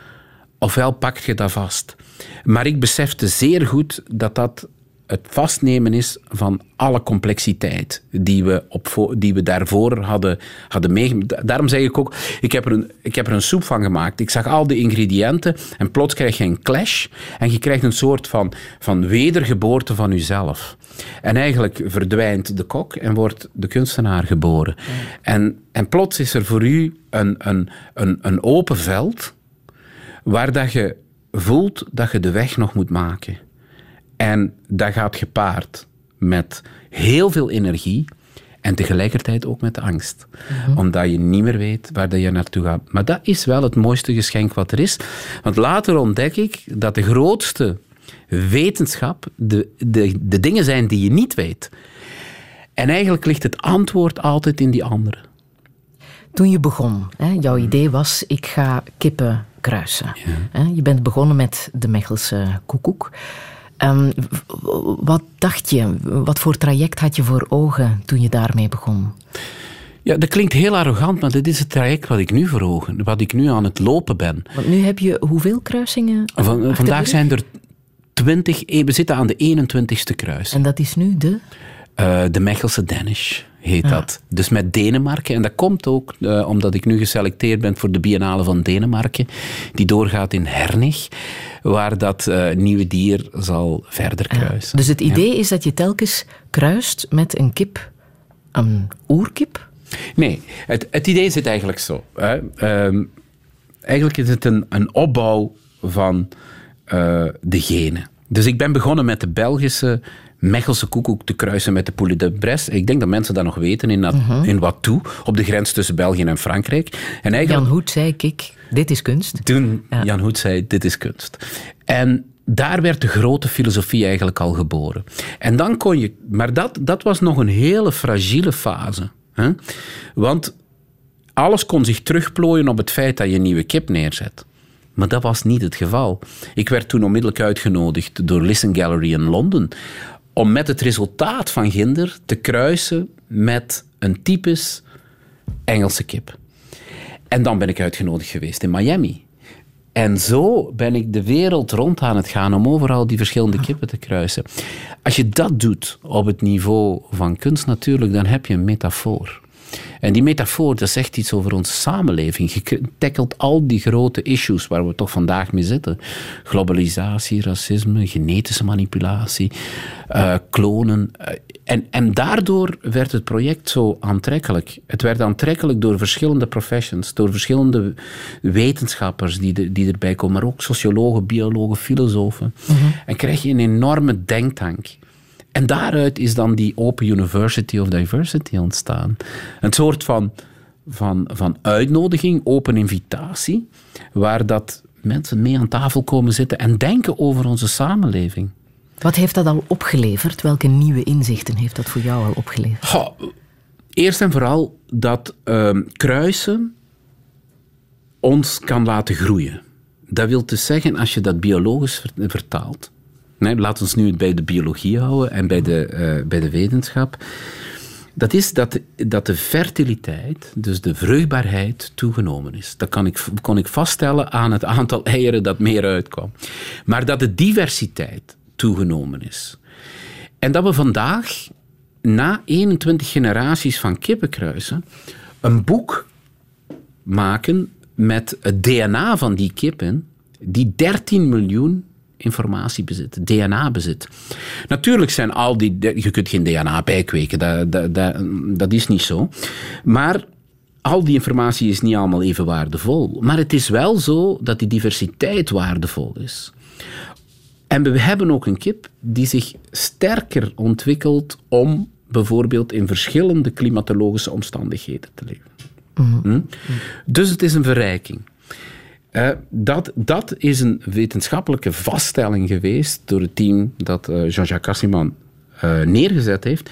ofwel pakt je dat vast. Maar ik besefte zeer goed dat dat het vastnemen is van alle complexiteit die we, op, die we daarvoor hadden, hadden meegemaakt. Daarom zeg ik ook, ik heb, er een, ik heb er een soep van gemaakt. Ik zag al de ingrediënten en plots krijg je een clash en je krijgt een soort van, van wedergeboorte van jezelf. En eigenlijk verdwijnt de kok en wordt de kunstenaar geboren. En, en plots is er voor u een, een, een, een open veld waar dat je voelt dat je de weg nog moet maken. En dat gaat gepaard met heel veel energie en tegelijkertijd ook met angst. Mhm. Omdat je niet meer weet waar je naartoe gaat. Maar dat is wel het mooiste geschenk wat er is. Want later ontdek ik dat de grootste wetenschap de, de, de dingen zijn die je niet weet. En eigenlijk ligt het antwoord altijd in die andere. Toen je begon, hè, jouw idee was: ik ga kippen kruisen. Ja. Je bent begonnen met de Mechelse koekoek. Um, wat dacht je? Wat voor traject had je voor ogen toen je daarmee begon? Ja, dat klinkt heel arrogant, maar dit is het traject wat ik nu voor ogen, wat ik nu aan het lopen ben. Want nu heb je hoeveel kruisingen? Van, vandaag zijn er twintig, eh, we zitten aan de 21ste kruis. En dat is nu de? Uh, de Mechelse Danish heet dat. Dus met Denemarken. En dat komt ook uh, omdat ik nu geselecteerd ben voor de Biennale van Denemarken, die doorgaat in Hernig, waar dat uh, nieuwe dier zal verder kruisen. dus het idee is dat je telkens kruist met een kip, een oerkip? Nee, het, het idee zit eigenlijk zo. Hè. Uh, eigenlijk is het een, een opbouw van uh, de genen. Dus ik ben begonnen met de Belgische Mechelse koekoek te kruisen met de Poulet de Bresse. Ik denk dat mensen dat nog weten in, in Watou, op de grens tussen België en Frankrijk. En Jan Hoed zei, kijk, dit is kunst. Toen Jan Hoed zei, dit is kunst. En daar werd de grote filosofie eigenlijk al geboren. En dan kon je... Maar dat, dat was nog een hele fragiele fase. Hè? Want alles kon zich terugplooien op het feit dat je een nieuwe kip neerzet. Maar dat was niet het geval. Ik werd toen onmiddellijk uitgenodigd door Listen Gallery in Londen om met het resultaat van Ginder te kruisen met een typisch Engelse kip. En dan ben ik uitgenodigd geweest in Miami. En zo ben ik de wereld rond aan het gaan om overal die verschillende kippen te kruisen. Als je dat doet op het niveau van kunst natuurlijk, dan heb je een metafoor. En die metafoor, dat zegt iets over onze samenleving. Je tackelt al die grote issues waar we toch vandaag mee zitten. Globalisatie, racisme, genetische manipulatie, uh, klonen. Eh, en, en daardoor werd het project zo aantrekkelijk. Het werd aantrekkelijk door verschillende professions, door verschillende wetenschappers die, die erbij komen, maar ook sociologen, biologen, filosofen. Mhm. En krijg je een enorme denktank. En daaruit is dan die Open University of Diversity ontstaan. Een soort van, van, van uitnodiging, open invitatie, waar dat mensen mee aan tafel komen zitten en denken over onze samenleving. Wat heeft dat al opgeleverd? Welke nieuwe inzichten heeft dat voor jou al opgeleverd? eerst en vooral dat uh, kruisen ons kan laten groeien. Dat wil dus zeggen, als je dat biologisch vertaalt, Laten we nu bij de biologie houden en bij de, uh, bij de wetenschap. Dat is dat, dat de fertiliteit, dus de vruchtbaarheid, toegenomen is. Dat kan ik, kon ik vaststellen aan het aantal eieren dat meer uitkwam. Maar dat de diversiteit toegenomen is. En dat we vandaag, na 21 generaties van kippenkruisen, een boek maken met het DNA van die kippen, die 13 miljoen informatie bezit, DNA bezit. Natuurlijk zijn al die. Je kunt geen DNA bijkweken, dat, dat, dat, dat is niet zo. Maar al die informatie is niet allemaal even waardevol. Maar het is wel zo dat die diversiteit waardevol is. En we hebben ook een kip die zich sterker ontwikkelt om bijvoorbeeld in verschillende klimatologische omstandigheden te leven. Mhm. Hm? Dus het is een verrijking. Dat, dat is een wetenschappelijke vaststelling geweest door het team dat Jean-Jacques Cassiman uh, neergezet heeft.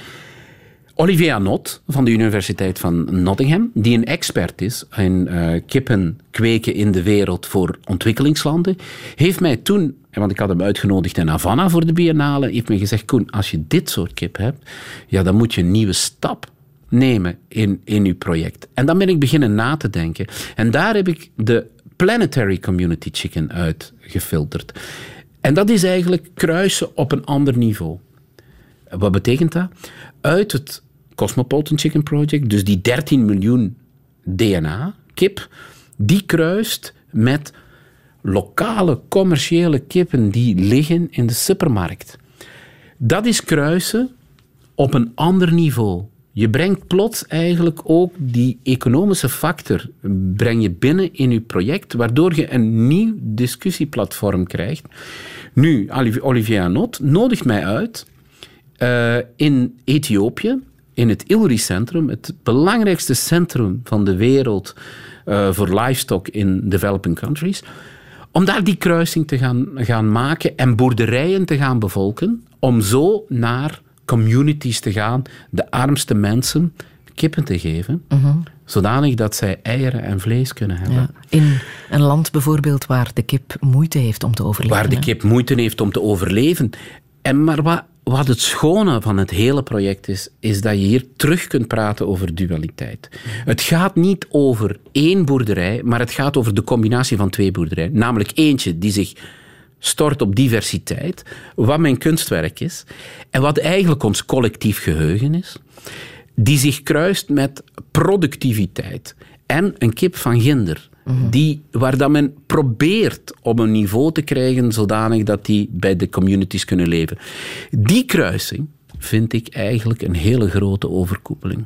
Olivier Anot van de Universiteit van Nottingham, die een expert is in kippen kweken in de wereld voor ontwikkelingslanden, heeft mij toen, want ik had hem uitgenodigd in Havana voor de Biennale, heeft mij gezegd, Koen, als je dit soort kip hebt, ja, dan moet je een nieuwe stap nemen in, in je project. En dan ben ik beginnen na te denken. En daar heb ik de planetary community chicken uitgefilterd. En dat is eigenlijk kruisen op een ander niveau. Wat betekent dat? Uit het Cosmopolitan Chicken Project, dus die 13 miljoen DNA-kip, die kruist met lokale commerciële kippen die liggen in de supermarkt. Dat is kruisen op een ander niveau. Je brengt plots eigenlijk ook die economische factor breng je binnen in je project, waardoor je een nieuw discussieplatform krijgt. Nu, Olivier Anot nodigt mij uit uh, in Ethiopië, in het ILRI-centrum, het belangrijkste centrum van de wereld uh, voor livestock in developing countries, om daar die kruising te gaan, gaan maken en boerderijen te gaan bevolken, om zo naar communities te gaan, de armste mensen kippen te geven, uh zodanig dat zij eieren en vlees kunnen hebben. Ja, in een land bijvoorbeeld waar de kip moeite heeft om te overleven. Waar de kip moeite heeft om te overleven. En maar wat, wat het schone van het hele project is, is dat je hier terug kunt praten over dualiteit. Het gaat niet over één boerderij, maar het gaat over de combinatie van twee boerderijen. Namelijk eentje die zich stort op diversiteit, wat mijn kunstwerk is en wat eigenlijk ons collectief geheugen is, die zich kruist met productiviteit en een kip van ginder. Mhm. Die, waar dat men probeert op een niveau te krijgen zodanig dat die bij de communities kunnen leven. Die kruising vind ik eigenlijk een hele grote overkoepeling.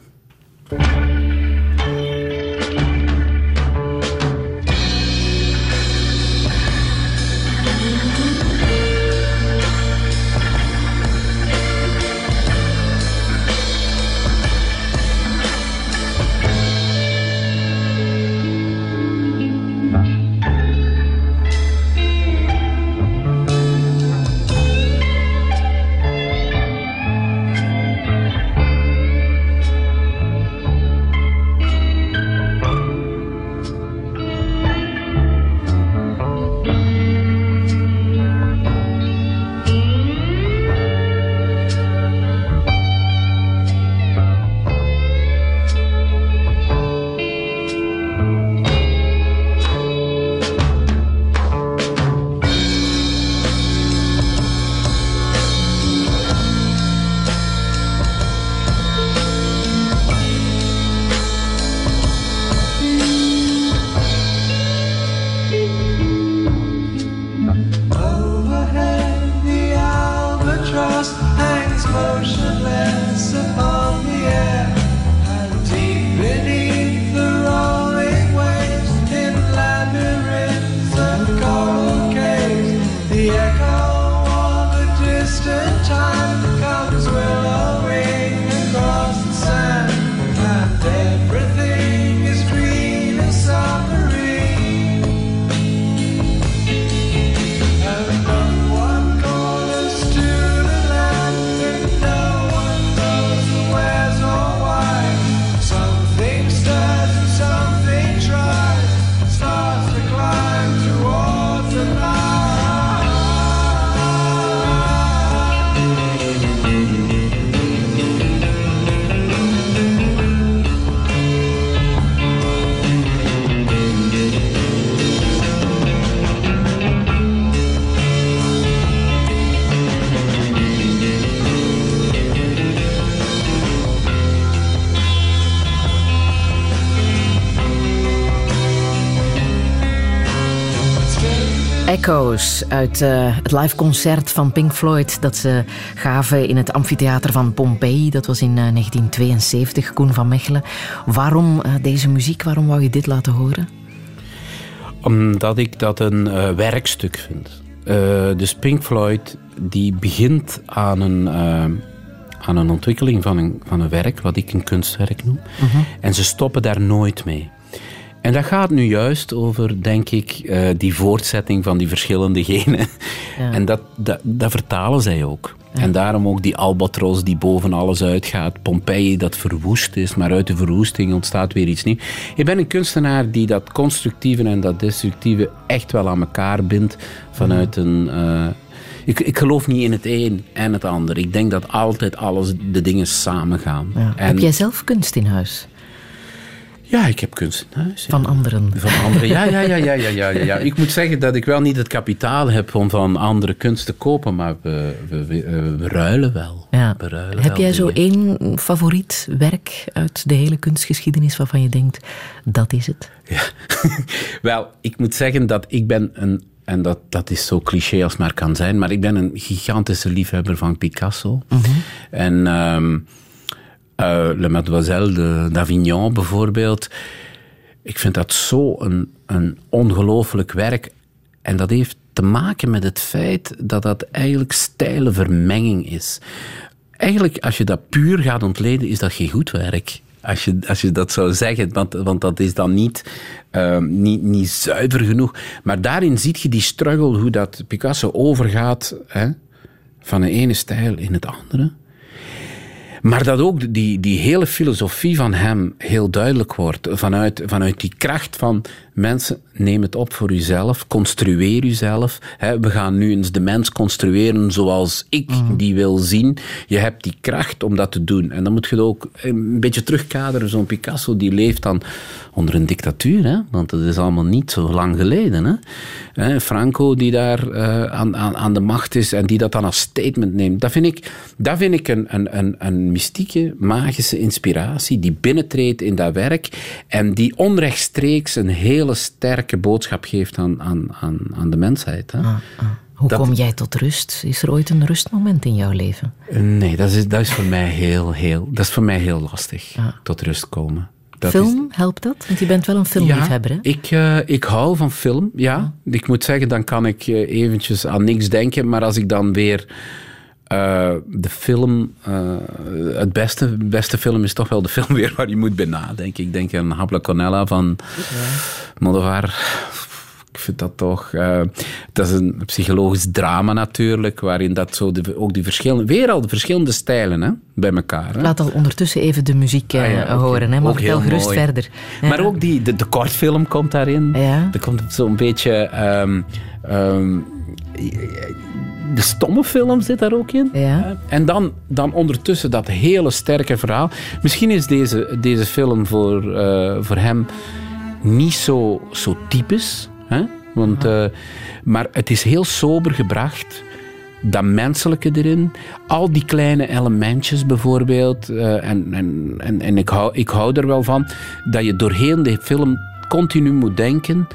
Echoes uit uh, het live concert van Pink Floyd dat ze gaven in het amfitheater van Pompeii. Dat was in uh, 1972, Koen van Mechelen. Waarom uh, deze muziek? Waarom wou je dit laten horen? Omdat ik dat een werkstuk vind. dus Pink Floyd die begint aan een, aan een ontwikkeling van een, van een werk, wat ik een kunstwerk noem. -huh. En ze stoppen daar nooit mee. En dat gaat nu juist over, denk ik, uh, die voortzetting van die verschillende genen. Ja. En dat, dat, dat, vertalen zij ook. Ja. En daarom ook die albatros die boven alles uitgaat. Pompeii dat verwoest is, maar uit de verwoesting ontstaat weer iets nieuws. Ik ben een kunstenaar die dat constructieve en dat destructieve echt wel aan elkaar bindt vanuit een... Uh, ik, ik, geloof niet in het een en het ander. Ik denk dat altijd alles, de dingen samengaan. Ja. En Heb jij zelf kunst in huis? Ja, ik heb kunst in huis. Van anderen? Van anderen, ja, ja, ja, ja, ja, ja, ja. Ik moet zeggen dat ik wel niet het kapitaal heb om van andere kunst te kopen, maar we, we, we, we ruilen wel. Ja. We ruilen heb wel jij zo één favoriet werk uit de hele kunstgeschiedenis waarvan je denkt, dat is het? Ja. wel, ik moet zeggen dat ik ben een en dat, dat is zo cliché als maar kan zijn, maar ik ben een gigantische liefhebber van Picasso. Mhm. En um, uh, Le Mademoiselle d'Avignon bijvoorbeeld. Ik vind dat zo een, een ongelooflijk werk. En dat heeft te maken met het feit dat dat eigenlijk stijle vermenging is. Eigenlijk, als je dat puur gaat ontleden, is dat geen goed werk. Als je, als je dat zou zeggen, want, want dat is dan niet, uh, niet, niet zuiver genoeg. Maar daarin zie je die struggle, hoe dat Picasso overgaat hè, van de ene stijl in het andere. Maar dat ook die, die hele filosofie van hem heel duidelijk wordt. Vanuit, vanuit die kracht van mensen, neem het op voor uzelf, construeer uzelf. we gaan nu eens de mens construeren zoals ik Mhm. die wil zien. Je hebt die kracht om dat te doen. En dan moet je het ook een beetje terugkaderen. Zo'n Picasso die leeft dan onder een dictatuur, hè? want dat is allemaal niet zo lang geleden. Hè? Franco die daar uh, aan, aan, aan de macht is en die dat dan als statement neemt. Dat vind ik, dat vind ik een, een, een, een mystieke, magische inspiratie die binnentreedt in dat werk en die onrechtstreeks een hele sterke boodschap geeft aan, aan, aan, aan de mensheid. Hè? Ah, ah. Hoe Dat- kom jij tot rust? Is er ooit een rustmoment in jouw leven? Nee, dat is, dat is voor mij heel, heel, dat is voor mij heel lastig, Ja. tot rust komen. Dat Film, helpt dat? Want je bent wel een filmliefhebber, hè? ik, eh, ik hou van film, ja. Ik moet zeggen, dan kan ik eh, eventjes aan niks denken. Maar als ik dan weer eh, de film... eh, het beste, beste film is toch wel de film weer waar je moet bij nadenken. Ik denk aan Habla Conella van Modovar. Ik vind dat toch... eh, dat is een psychologisch drama natuurlijk, waarin dat zo de, ook die verschillende... Weer al de verschillende stijlen hè, bij elkaar. Hè. Laat al ondertussen even de muziek Ah ja, horen, hè? maar Ook vertel gerust mooi. verder. Ja. Maar ook die, de, de kortfilm komt daarin. Ja. Er komt zo'n beetje... ehm, ehm, de stomme film zit daar ook in. Ja. En dan, dan ondertussen dat hele sterke verhaal. Misschien is deze, deze film voor, eh, voor hem niet zo, zo typisch. Hè? Want, eh, maar het is heel sober gebracht. Dat menselijke erin. Al die kleine elementjes bijvoorbeeld. eh, en en, en, en ik, hou, ik hou er wel van. Dat je doorheen de film continu moet denken.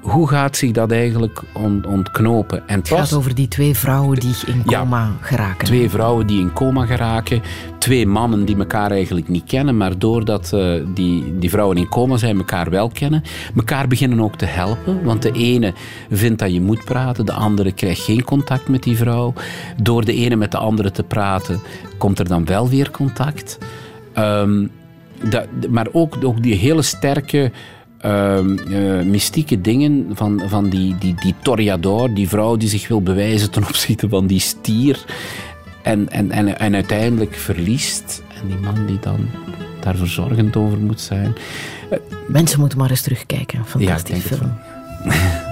Hoe gaat zich dat eigenlijk on- ontknopen? En Het gaat over die twee vrouwen die in Ja. coma geraken. Twee vrouwen die in coma geraken. Twee mannen die elkaar eigenlijk niet kennen. Maar doordat eh, die, die vrouwen in coma zijn, elkaar wel kennen. Elkaar beginnen ook te helpen. Want de ene vindt dat je moet praten. De andere krijgt geen contact met die vrouw. Door de ene met de andere te praten, komt er dan wel weer contact. Ehm, dat, maar ook, ook die hele sterke ehm, eh, mystieke dingen van, van die, die, die Toreador, die vrouw die zich wil bewijzen ten opzichte van die stier. En, en, en, en uiteindelijk verliest. En die man die dan daar verzorgend over moet zijn. Mensen moeten maar eens terugkijken. Fantastisch het film.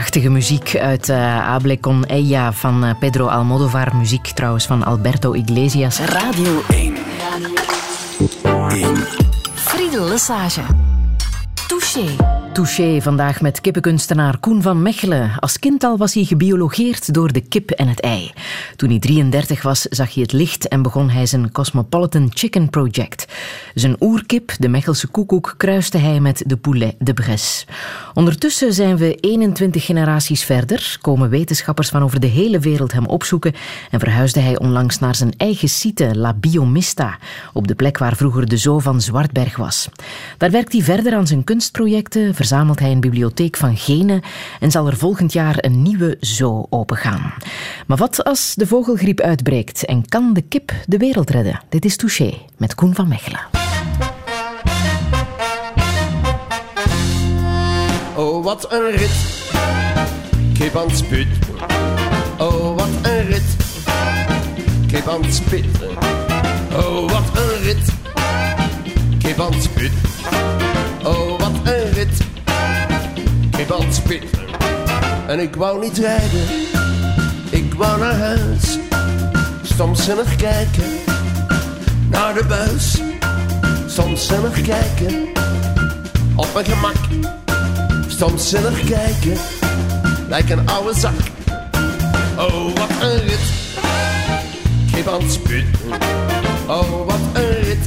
prachtige muziek uit uh, Hable con ella van uh, Pedro Almodovar. Muziek trouwens van Alberto Iglesias. Radio 1. Radio 1. Friedel Lesage. Touché. Touché vandaag met kippenkunstenaar Koen van Mechelen. Als kind al was hij gebiologeerd door de kip en het ei. Toen hij 33 was, zag hij het licht en begon hij zijn Cosmopolitan Chicken Project. Zijn oerkip, de Mechelse koekoek, kruiste hij met de poulet de Bresse. Ondertussen zijn we 21 generaties verder, komen wetenschappers van over de hele wereld hem opzoeken en verhuisde hij onlangs naar zijn eigen site, La Biomista, op de plek waar vroeger de zoo van Zwartberg was. Daar werkt hij verder aan zijn kunstprojecten, verzamelt hij een bibliotheek van genen en zal er volgend jaar een nieuwe zoo opengaan. Maar wat als de vogelgriep uitbreekt en kan de kip de wereld redden? Dit is Touché met Koen van Mechelen. Oh, wat een rit. Kip aan het sput. Oh, wat een rit. Kip aan het spit. Oh, wat een rit. Kip aan het sput. Oh, wat een rit. Kip aan het spit. En ik wou niet rijden. Ik wou naar huis. Stomzinnig kijken. Naar de buis. Stomzinnig kijken. Op mijn gemak stomzinnig kijken, lijkt een oude zak. Oh, wat een rit, geef aan. Oh, wat een rit,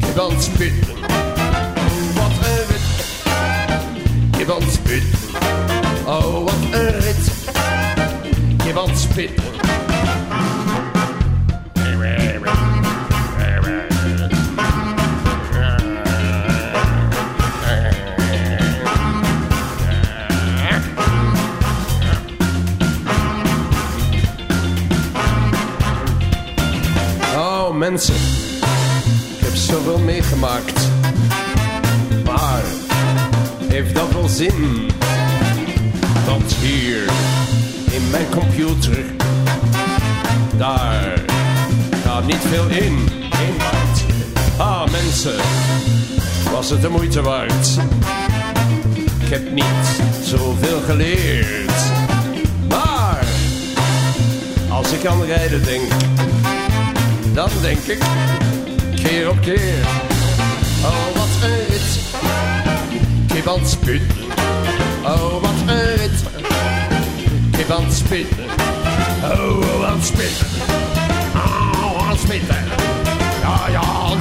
geef aan spitten. Wat een rit, geef aan. Oh, wat een rit, geef aan. Mensen. Ik heb zoveel meegemaakt. Maar heeft dat wel zin? Want hier in mijn computer, daar gaat niet veel in. Ah, mensen, was het de moeite waard? Ik heb niet zoveel geleerd. Maar als ik aan rijden denk dan denk ik keer op keer. Oh, wat een rit, spitten. Oh, wat een rit, spitten. Oh, oh, aan het spitten. Oh, het spitten. Ja, ja, aan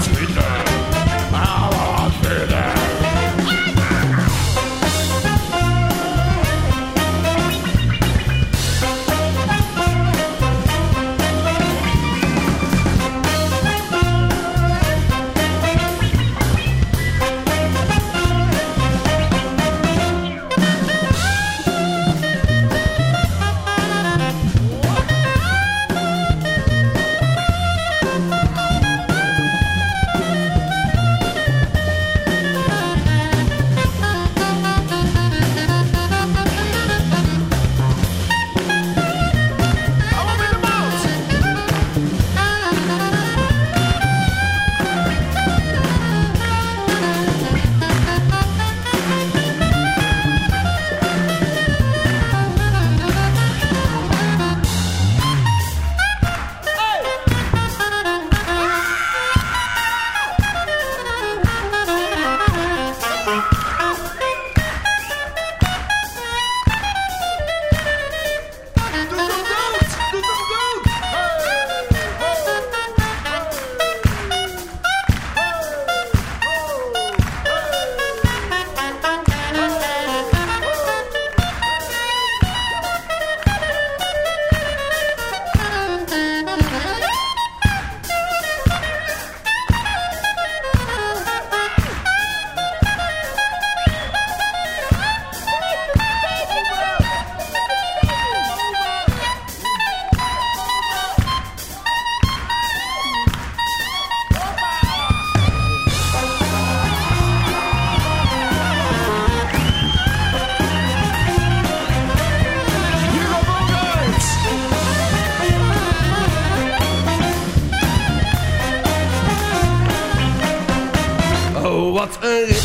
wat een rit.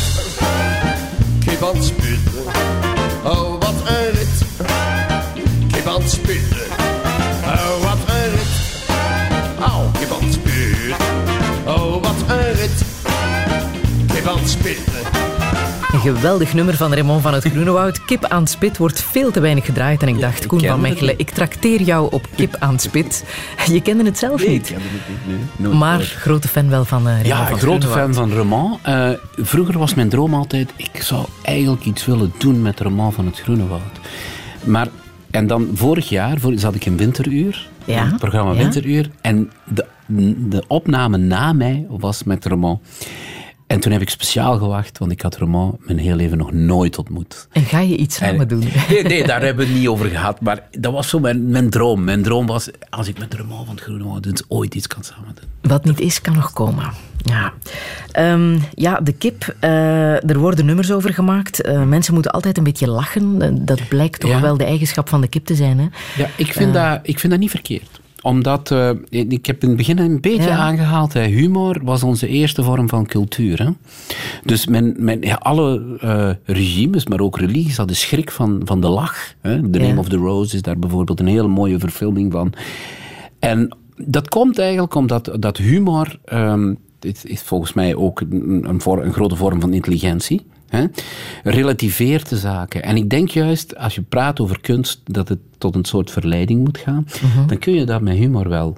Kip aan geweldig nummer van Raymond van het Groenewoud. Kip aan het spit wordt veel te weinig gedraaid. En ik dacht, ik Koen van het Mechelen, ik trakteer jou op kip aan het spit. Je kende het zelf niet. Nee, nee, nooit Maar gehoord. grote fan wel van uh, Ja, een grote fan van Roman. Uh, vroeger was mijn droom altijd, ik zou eigenlijk iets willen doen met Roman van het Groene Woud. Maar, en dan vorig jaar voor, zat ik in Winteruur, Ja, het programma ja. Winteruur, en de, de opname na mij was met Roman. En toen heb ik speciaal gewacht, want ik had Roman mijn heel leven nog nooit ontmoet. En ga je iets samen En- doen? Nee, nee, daar hebben we het niet over gehad. Maar dat was zo mijn, mijn droom. Mijn droom was, als ik met Roman van het Groene ooit iets kan samen doen. Wat niet is, kan nog komen. Ja, Ehm, ja de kip. eh, er worden nummers over gemaakt. Eh, mensen moeten altijd een beetje lachen. Eh, dat blijkt toch Ja. wel de eigenschap van de kip te zijn. Hè? Ja, ik vind, dat, ik vind dat niet verkeerd. Omdat, eh, ik heb in het begin een beetje Ja. aangehaald, hè, humor was onze eerste vorm van cultuur. Hè. Dus men, men, ja, alle eh, regimes, maar ook religies, hadden schrik van, van de lach. Hè. The Ja. Name of the Rose is daar bijvoorbeeld een hele mooie verfilming van. En dat komt eigenlijk omdat dat humor, ehm, dit is volgens mij ook een, een grote vorm van intelligentie. Hè? Relativeert de zaken. En ik denk juist, als je praat over kunst, dat het tot een soort verleiding moet gaan. Dan kun je dat met humor wel.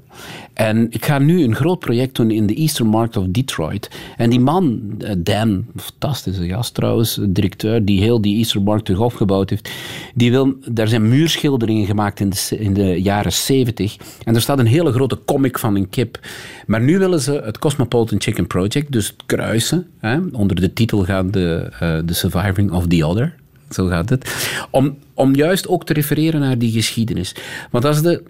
En ik ga nu een groot project doen in de Eastern Market of Detroit. En die man, eh, Dan, fantastische gast trouwens, directeur, die heel die Eastern Market terug opgebouwd heeft, die wil, daar zijn muurschilderingen gemaakt in de, in de jaren 70. En er staat een hele grote comic van een kip. Maar nu willen ze het Cosmopolitan Chicken Project, dus het kruisen. Hè, onder de titel gaat de, eh, The Surviving of the Other. Zo gaat het. Om, om juist ook te refereren naar die geschiedenis. Want als de,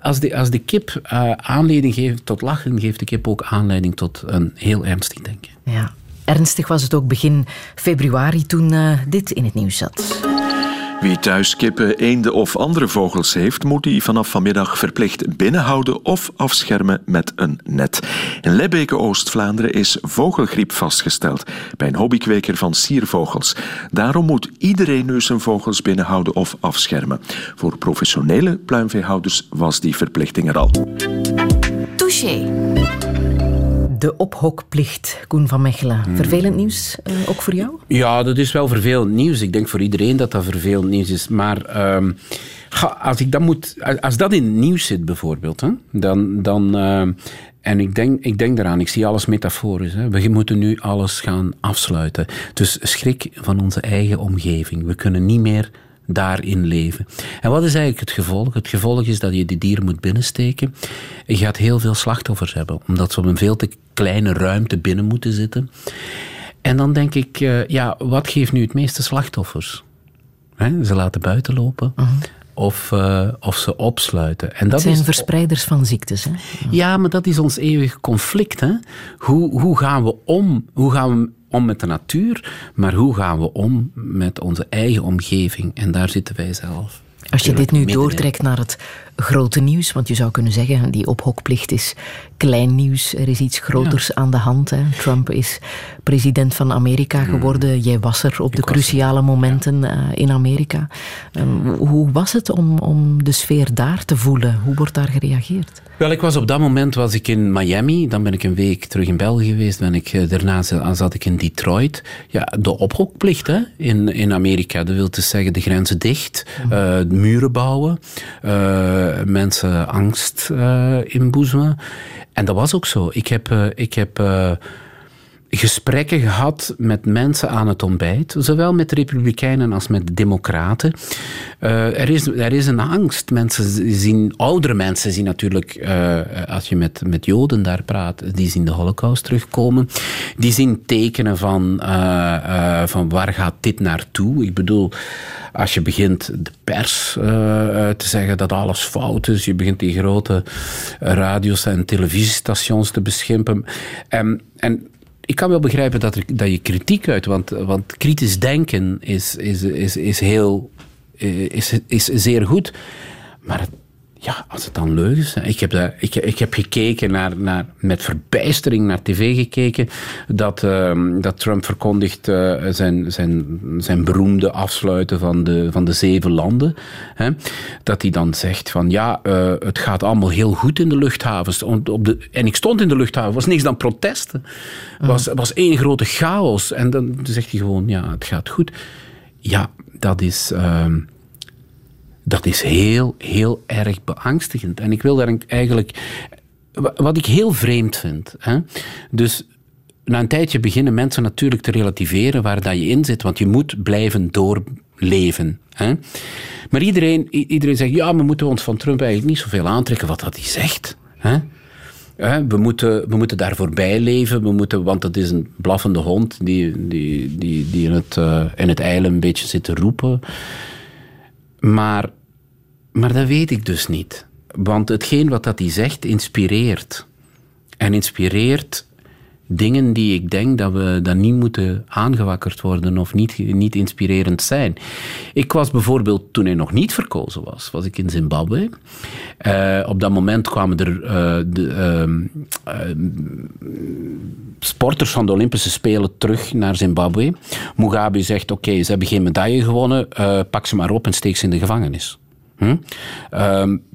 als de, als de kip eh, aanleiding geeft tot lachen, geeft de kip ook aanleiding tot een heel ernstig denken. Ja. Ernstig was het ook begin februari toen eh, dit in het nieuws zat. Wie thuis kippen, eenden of andere vogels heeft, moet die vanaf vanmiddag verplicht binnenhouden of afschermen met een net. In Lebbeke, Oost-Vlaanderen, is vogelgriep vastgesteld bij een hobbykweker van siervogels. Daarom moet iedereen nu zijn vogels binnenhouden of afschermen. Voor professionele pluimveehouders was die verplichting er al. Touché. De ophokplicht, Koen van Mechelen. Hmm. Vervelend nieuws, eh, ook voor jou? Ja, dat is wel vervelend nieuws. Ik denk voor iedereen dat dat vervelend nieuws is. Maar ehm, als, ik dat moet, als dat in het nieuws zit bijvoorbeeld, hè, dan... dan ehm, en ik denk, ik denk daaraan, ik zie alles metaforisch. Hè. We moeten nu alles gaan afsluiten. Dus schrik van onze eigen omgeving. We kunnen niet meer daarin leven. En wat is eigenlijk het gevolg? Het gevolg is dat je die dieren moet binnensteken. Je gaat heel veel slachtoffers hebben, omdat ze op een veel te kleine ruimte binnen moeten zitten. En dan denk ik, eh, ja, wat geeft nu het meeste slachtoffers? Ze laten buiten lopen of, eh, of ze opsluiten. En dat Het zijn is, verspreiders van ziektes. Hè? ja, maar dat is ons eeuwige conflict. Hè? Hoe, hoe gaan we om? Hoe gaan we om met de natuur? Maar hoe gaan we om met onze eigen omgeving? En daar zitten wij zelf. Als je dit nu doortrekt naar het grote nieuws, want je zou kunnen zeggen, die ophokplicht is klein nieuws, er is iets groters aan de hand. Hè. Trump is president van Amerika geworden, jij was er op de Hmm. cruciale momenten eh, in Amerika. Ehm, hoe was het om, om de sfeer daar te voelen? Hoe wordt daar gereageerd? Wel, ik was op dat moment was ik in Miami. Dan ben ik een week terug in België geweest. Ben ik, eh, daarna za- zat ik in Detroit. Ja, de ophokplicht hè, in, in Amerika. Dat wil dus zeggen de grenzen dicht, eh, muren bouwen, mensen angst eh, inboezemen. En dat was ook zo. Ik heb, eh, ik heb eh, gesprekken gehad met mensen aan het ontbijt, zowel met republikeinen als met democraten. Eh, er, is, er is een angst. Mensen zien, oudere mensen zien natuurlijk, eh, als je met, met Joden daar praat, die zien de Holocaust terugkomen. Die zien tekenen van, eh, eh, van waar gaat dit naartoe? Ik bedoel, als je begint de pers eh, eh, te zeggen dat alles fout is, je begint die grote radio's en televisiestations te beschimpen. En, en ik kan wel begrijpen dat, er, dat je kritiek uit, want, want kritisch denken is, is, is, is heel, is, is zeer goed. Maar het- Ja, als het dan leugens zijn. Ik heb, dat, ik, ik heb gekeken naar, naar, met verbijstering naar tv gekeken dat, ehm, dat Trump verkondigt uh, zijn, zijn, zijn beroemde afsluiten van de, van de zeven landen. Hè? Dat hij dan zegt van ja, uh, het gaat allemaal heel goed in de luchthavens. Op de, en ik stond in de luchthaven, was niks dan protesten. Het was, was één grote chaos. En dan zegt hij gewoon ja, het gaat goed. Ja, dat is... Uh, dat is heel, heel erg beangstigend. En ik wil daar eigenlijk. Wat ik heel vreemd vind. Hè? Dus na een tijdje beginnen mensen natuurlijk te relativeren waar dat je in zit, want je moet blijven doorleven. Hè? Maar iedereen, iedereen zegt: ja, we moeten ons van Trump eigenlijk niet zoveel aantrekken wat dat hij zegt. Hè? We moeten, we moeten daar voorbij leven, we moeten, want het is een blaffende hond die, die, die, die in, het, uh, in het een beetje zit te roepen. Maar, maar dat weet ik dus niet. Want hetgeen wat dat hij zegt, inspireert. En inspireert dingen die ik denk dat we dan niet moeten aangewakkerd worden of niet, niet inspirerend zijn. Ik was bijvoorbeeld, toen hij nog niet verkozen was, was ik in Zimbabwe. Uh, op dat moment kwamen er uh, de, uh, sporters van de Olympische Spelen terug naar Zimbabwe. Mugabe zegt, oké, ze hebben geen medaille gewonnen, pak ze maar op en steek ze in de gevangenis. Hm?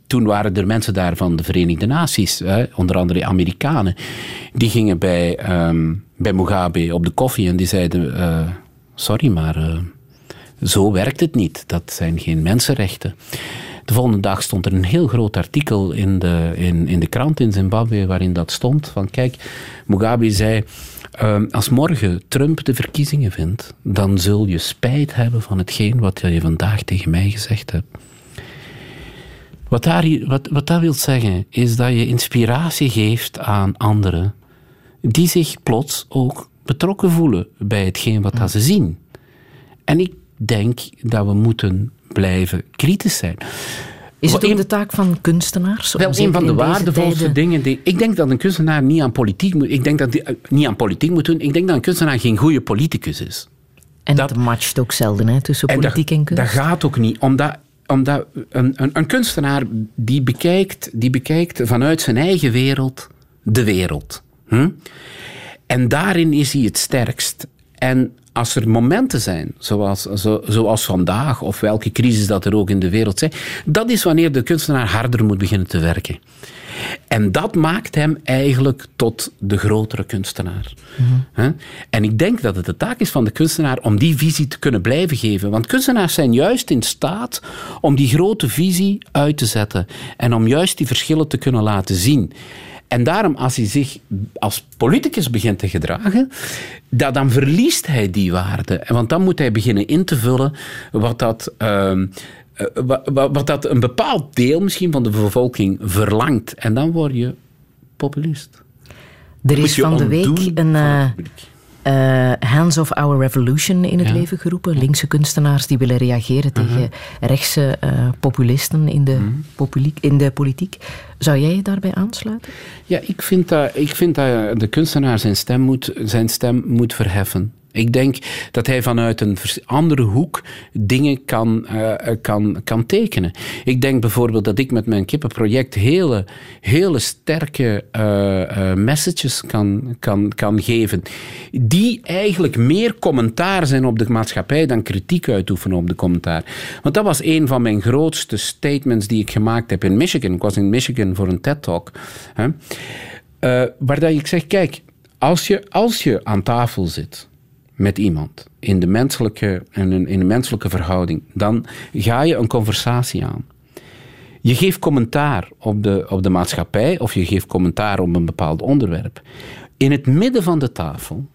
Ehm, toen waren er mensen daar van de Verenigde Naties, hè, onder andere Amerikanen, die gingen bij, um, bij Mugabe op de koffie en die zeiden: uh, Sorry, maar uh, zo werkt het niet. Dat zijn geen mensenrechten. De volgende dag stond er een heel groot artikel in de, in, in de krant in Zimbabwe waarin dat stond: van kijk, Mugabe zei. Uh, als morgen Trump de verkiezingen vindt, dan zul je spijt hebben van hetgeen wat je vandaag tegen mij gezegd hebt. Wat, daar, wat, wat dat wil zeggen, is dat je inspiratie geeft aan anderen die zich plots ook betrokken voelen bij hetgeen wat dat ze zien. En ik denk dat we moeten blijven kritisch zijn. Is het ook de taak van kunstenaars? Wel, een van de waardevolste dingen die. Ik denk dat een kunstenaar niet aan politiek moet. Ik denk dat die, eh, niet aan politiek moet doen. Ik denk dat een kunstenaar geen goede politicus is. En dat, matcht ook zelden hè, tussen politiek en, kunst. Dat gaat ook niet, omdat omdat een, een, kunstenaar die bekijkt, die bekijkt vanuit zijn eigen wereld de wereld. Hm? En daarin is hij het sterkst. En als er momenten zijn, zoals, zo, zoals vandaag, of welke crisis dat er ook in de wereld zijn, dat is wanneer de kunstenaar harder moet beginnen te werken. En dat maakt hem eigenlijk tot de grotere kunstenaar. En ik denk dat het de taak is van de kunstenaar om die visie te kunnen blijven geven. Want kunstenaars zijn juist in staat om die grote visie uit te zetten. En om juist die verschillen te kunnen laten zien. En daarom, als hij zich als politicus begint te gedragen, dan verliest hij die waarde. Want dan moet hij beginnen in te vullen wat dat. Uh, wat, wat dat een bepaald deel misschien van de bevolking verlangt. En dan word je populist. Er is van de week een, uh, uh, Hands of Our Revolution in het leven geroepen. Linkse kunstenaars die willen reageren uh-huh. tegen rechtse uh, populisten in de, uh-huh. in de politiek. Zou jij je daarbij aansluiten? Ja, ik vind dat, ik vind dat de kunstenaar zijn stem moet, zijn stem moet verheffen. Ik denk dat hij vanuit een andere hoek dingen kan, uh, kan, kan tekenen. Ik denk bijvoorbeeld dat ik met mijn kippenproject hele, hele sterke uh, messages kan, kan, kan geven. Die eigenlijk meer commentaar zijn op de maatschappij dan kritiek uitoefenen op de commentaar. Want dat was een van mijn grootste statements die ik gemaakt heb in Michigan. Ik was in Michigan voor een TED-talk. Waar dat ik zeg, kijk, als je, als je aan tafel zit met iemand in de menselijke, in een, in menselijke verhouding, dan ga je een conversatie aan. Je geeft commentaar op de, op de maatschappij of je geeft commentaar op een bepaald onderwerp. In het midden van de tafel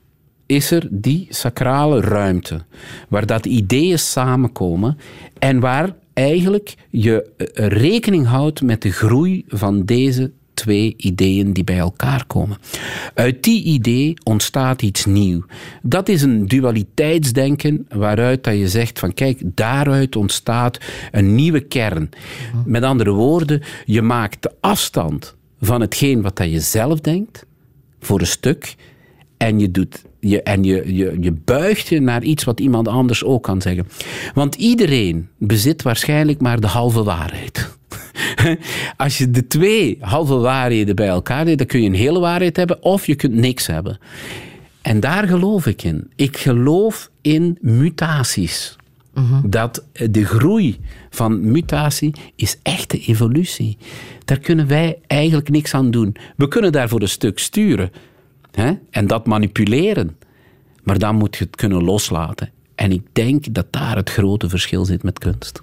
is er die sacrale ruimte waar dat ideeën samenkomen en waar eigenlijk je eh, rekening houdt met de groei van deze twee ideeën die bij elkaar komen. Uit die idee ontstaat iets nieuws. Dat is een dualiteitsdenken waaruit dat je zegt van kijk, daaruit ontstaat een nieuwe kern. Met andere woorden, je maakt de afstand van hetgeen wat dat je zelf denkt, voor een stuk, en je doet je, en je, je, je buigt je naar iets wat iemand anders ook kan zeggen. Want iedereen bezit waarschijnlijk maar de halve waarheid. Als je de twee halve waarheden bij elkaar deed, dan kun je een hele waarheid hebben of je kunt niks hebben. En daar geloof ik in. Ik geloof in mutaties. Dat de groei van mutatie is echte evolutie. Daar kunnen wij eigenlijk niks aan doen. We kunnen daarvoor een stuk sturen hè? en dat manipuleren. Maar dan moet je het kunnen loslaten. En ik denk dat daar het grote verschil zit met kunst.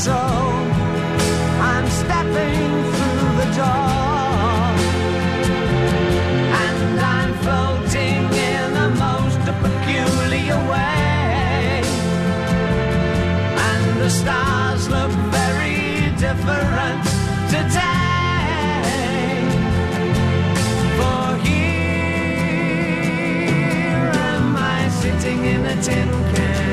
Control. I'm stepping through the door. And I'm floating in a most peculiar way. And the stars look very different today. For here am I sitting in a tin can.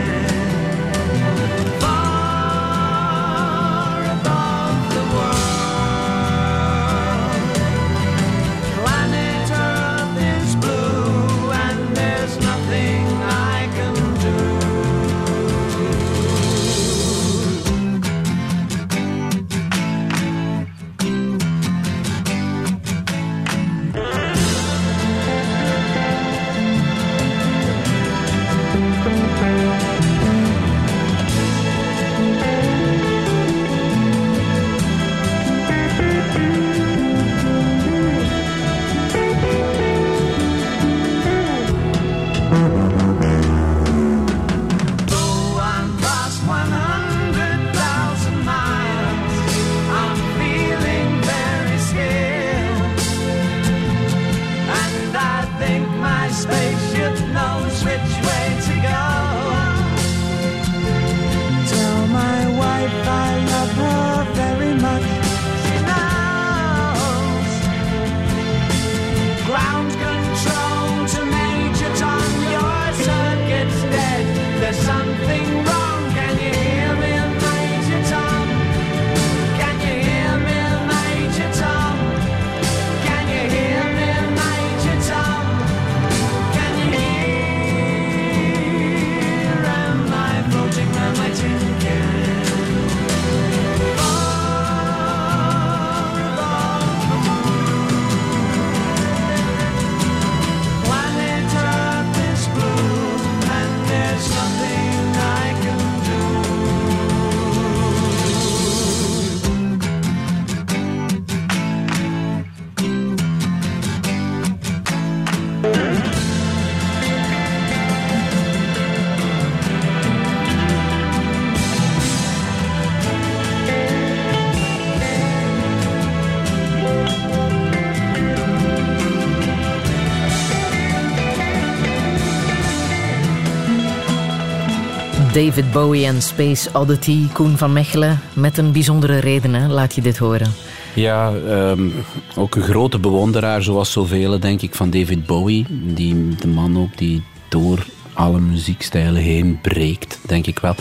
David Bowie en Space Oddity, Koen van Mechelen. Met een bijzondere reden, hè? laat je dit horen. Ja, ehm, ook een grote bewonderaar, zoals zoveel, denk ik, van David Bowie. Die, de man ook die door alle muziekstijlen heen breekt, denk ik wel.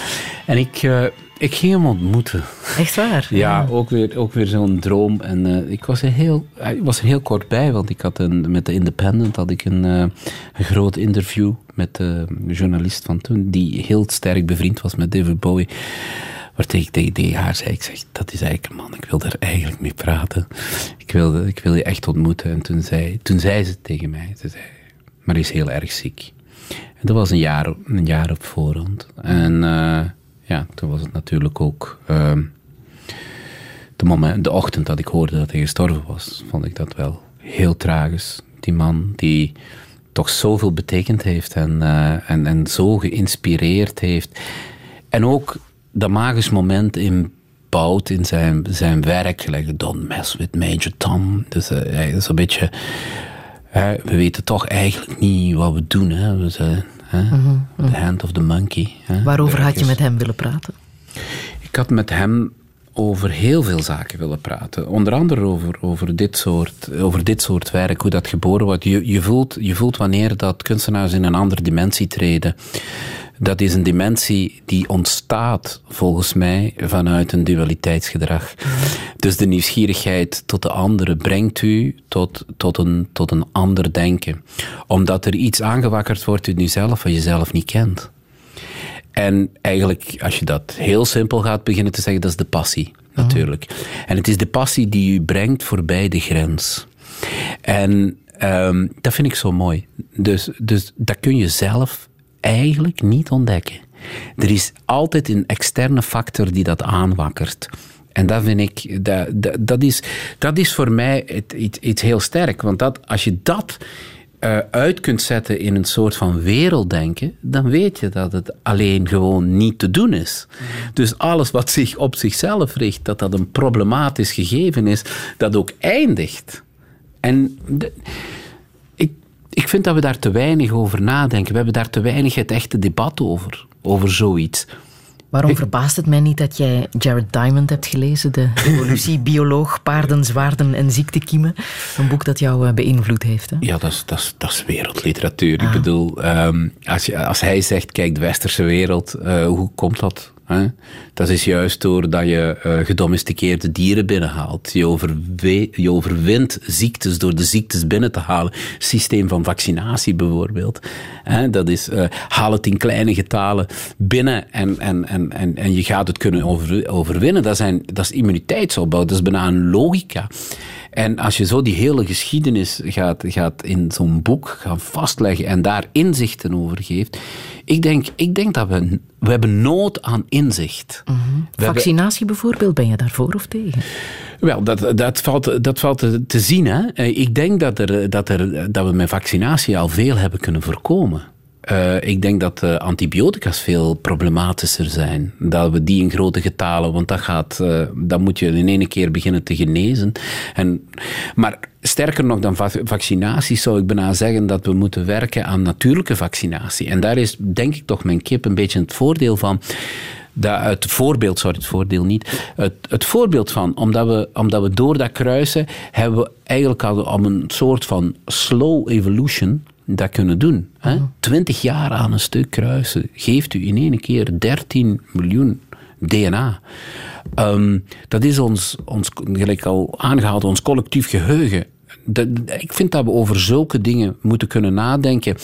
En ik, eh, Ik ging hem ontmoeten. Echt waar? Ja, ook weer, ook weer zo'n droom. En eh, ik was er heel, ik was er heel kort bij, want ik had een, met de Independent had ik een, eh, een groot interview met de journalist van toen, die heel sterk bevriend was met David Bowie. Waar ik tegen, haar zei, ik zeg, dat is eigenlijk een man, ik wil daar eigenlijk mee praten. Ik wil, ik wil je echt ontmoeten. En toen zei, toen zei ze tegen mij, ze zei, maar hij is heel erg ziek. En dat was een jaar, een jaar op voorhand. En eh, ja, toen was het natuurlijk ook... ehm, de, moment, de ochtend dat ik hoorde dat hij gestorven was, vond ik dat wel heel tragisch. Die man die toch zoveel betekend heeft en, eh, en, en zo geïnspireerd heeft. En ook dat magisch moment inbouwt in zijn, zijn werk, gelijk Don't Mess with Major Tom. Dus hij is een beetje... we weten toch eigenlijk niet wat we doen. Hè. We zijn, hè, The hand of the monkey. Waarover had je met hem willen praten? Ik had met hem over heel veel zaken willen praten. Onder andere over, over, dit, soort, over dit soort werk, hoe dat geboren wordt. Je, je, voelt, je voelt wanneer dat kunstenaars in een andere dimensie treden. Dat is een dimensie die ontstaat, volgens mij, vanuit een dualiteitsgedrag. Dus de nieuwsgierigheid tot de andere brengt u tot, tot, een, tot een ander denken. Omdat er iets aangewakkerd wordt in jezelf wat je zelf niet kent. En eigenlijk, als je dat heel simpel gaat beginnen te zeggen, dat is de passie, natuurlijk. En het is de passie die u brengt voorbij de grens. En ehm, dat vind ik zo mooi. Dus, dus dat kun je zelf eigenlijk niet ontdekken. Er is altijd een externe factor die dat aanwakkert. En dat vind ik, dat, dat, dat, is, dat is voor mij iets, iets heel sterk. Want dat, als je dat eh, uit kunt zetten in een soort van werelddenken, dan weet je dat het alleen gewoon niet te doen is. Dus alles wat zich op zichzelf richt, dat dat een problematisch gegeven is, dat ook eindigt. En ik, ik vind dat we daar te weinig over nadenken. We hebben daar te weinig het echte debat over, over zoiets. Waarom verbaast het mij niet dat jij Jared Diamond hebt gelezen, de evolutiebioloog, paarden, zwaarden en ziektekiemen? Een boek dat jou eh, beïnvloed heeft. Hè? Ja, dat is, dat is, dat is wereldliteratuur. Ik bedoel, ehm, als, je, als hij zegt, kijk, de westerse wereld, eh, hoe komt dat? Hè? Dat is juist doordat je eh, gedomesticeerde dieren binnenhaalt. Je, overwe- je overwint ziektes door de ziektes binnen te halen. Systeem van vaccinatie bijvoorbeeld. Hè? Dat is, eh, haal het in kleine getalen binnen en, en, en, en, en je gaat het kunnen over, overwinnen. Dat, zijn, dat is immuniteitsopbouw, dat is bijna een logica. En als je zo die hele geschiedenis gaat, gaat in zo'n boek gaan vastleggen en daar inzichten over geeft, ik denk, ik denk dat we, we hebben nood aan inzicht. Hebben- Vaccinatie bijvoorbeeld, ben je daarvoor of tegen? wel, dat, dat, valt, dat valt te, te zien. Hè. Eh, Ik denk dat, er, dat, er, dat we met vaccinatie al veel hebben kunnen voorkomen. Eh, ik denk dat eh, antibiotica's veel problematischer zijn. Dat we die in grote getalen, want dat gaat, eh, dan moet je in één keer beginnen te genezen. En, maar sterker nog dan va- vaccinatie zou ik bijna zeggen dat we moeten werken aan natuurlijke vaccinatie. En daar is denk ik toch mijn kip een beetje het voordeel van. Dat het voorbeeld, sorry, het voordeel niet. Het, het voorbeeld van, omdat we, omdat we door dat kruisen, hebben we eigenlijk al een soort van slow evolution dat kunnen doen. Hè? Twintig jaar aan een stuk kruisen geeft u in één keer 13 miljoen DNA. Ehm, dat is ons, ons, gelijk al aangehaald, ons collectief geheugen. Ik vind dat we over zulke dingen moeten kunnen nadenken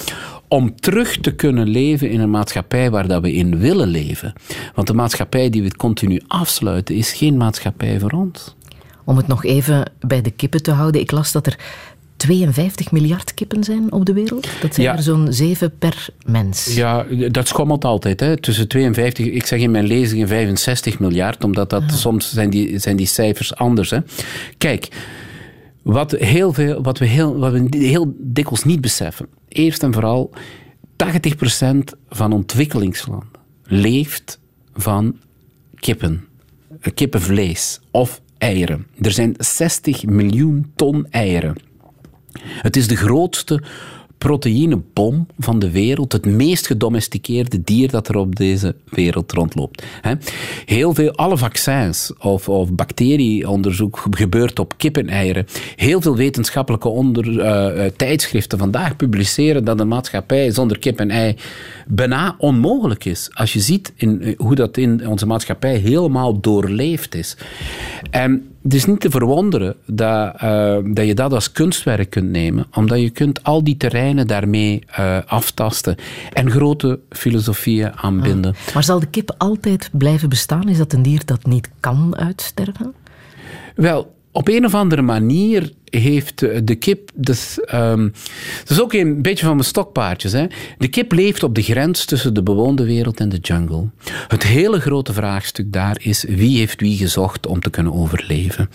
om terug te kunnen leven in een maatschappij waar dat we in willen leven. Want de maatschappij die we continu afsluiten is geen maatschappij voor ons. Om het nog even bij de kippen te houden. Ik las dat er 52 miljard kippen zijn op de wereld. Dat zijn Ja. er zo'n 7 per mens. Ja, dat schommelt altijd. Hè. Tussen 52, ik zeg in mijn lezingen 65 miljard, omdat dat soms zijn die, zijn die cijfers anders. Hè. Kijk, wat, heel veel, wat, we heel, wat we heel dikwijls niet beseffen. Eerst en vooral, 80% van ontwikkelingslanden leeft van kippen. Kippenvlees of eieren. Er zijn 60 miljoen ton eieren. Het is de grootste proteïnebom van de wereld. Het meest gedomesticeerde dier dat er op deze wereld rondloopt. Heel veel, alle vaccins of, of bacterieonderzoek gebeurt op kippeneieren. Heel veel wetenschappelijke onder, eh, tijdschriften vandaag publiceren dat een maatschappij zonder kip en ei bijna onmogelijk is. Als je ziet in, eh, hoe dat in onze maatschappij helemaal doorleefd is. Het is niet te verwonderen dat, eh, dat je dat als kunstwerk kunt nemen, omdat je kunt al die terreinen daarmee eh, aftasten en grote filosofieën aanbinden. Maar zal de kip altijd blijven bestaan? Is dat een dier dat niet kan uitsterven? Wel, op een of andere manier heeft de kip. Dus, ehm, dat is ook een beetje van mijn stokpaardjes. Hè. De kip leeft op de grens tussen de bewoonde wereld en de jungle. Het hele grote vraagstuk daar is: wie heeft wie gezocht om te kunnen overleven?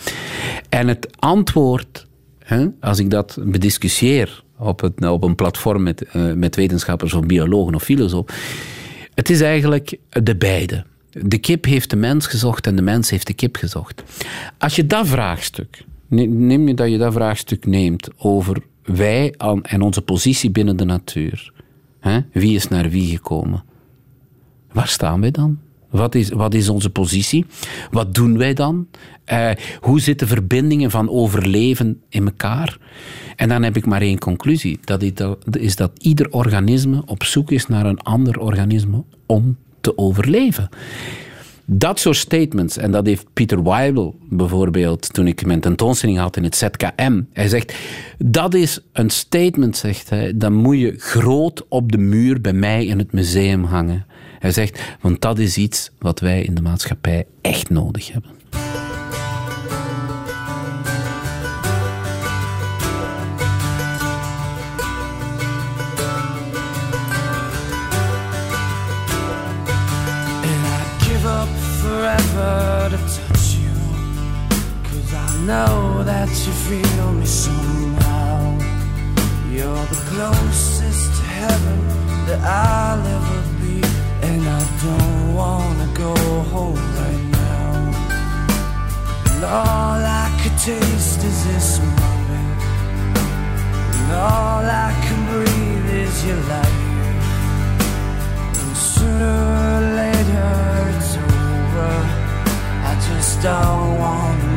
En het antwoord, hè, als ik dat bediscussieer op, het, op een platform met, eh, met wetenschappers of biologen of filosofen, het is eigenlijk de beide. De kip heeft de mens gezocht en de mens heeft de kip gezocht. Als je dat vraagstuk, ne- neem je dat je dat vraagstuk neemt over wij en onze positie binnen de natuur. Hè? Wie is naar wie gekomen? Waar staan wij dan? Wat is, wat is onze positie? Wat doen wij dan? Eh, hoe zitten verbindingen van overleven in elkaar? En dan heb ik maar één conclusie. Dat, is dat ieder organisme op zoek is naar een ander organisme om te overleven. Dat soort statements, en dat heeft Peter Weibel bijvoorbeeld, toen ik mijn tentoonstelling had in het ZKM, hij zegt, dat is een statement, zegt hij, dat moet je groot op de muur bij mij in het museum hangen. Hij zegt, want dat is iets wat wij in de maatschappij echt nodig hebben. To touch you. Cause I know that you feel me somehow. You're the closest to heaven that I'll ever be. And I don't wanna go home right now. And all I could taste is this moment. And all I can breathe is your light. And sooner don't wanna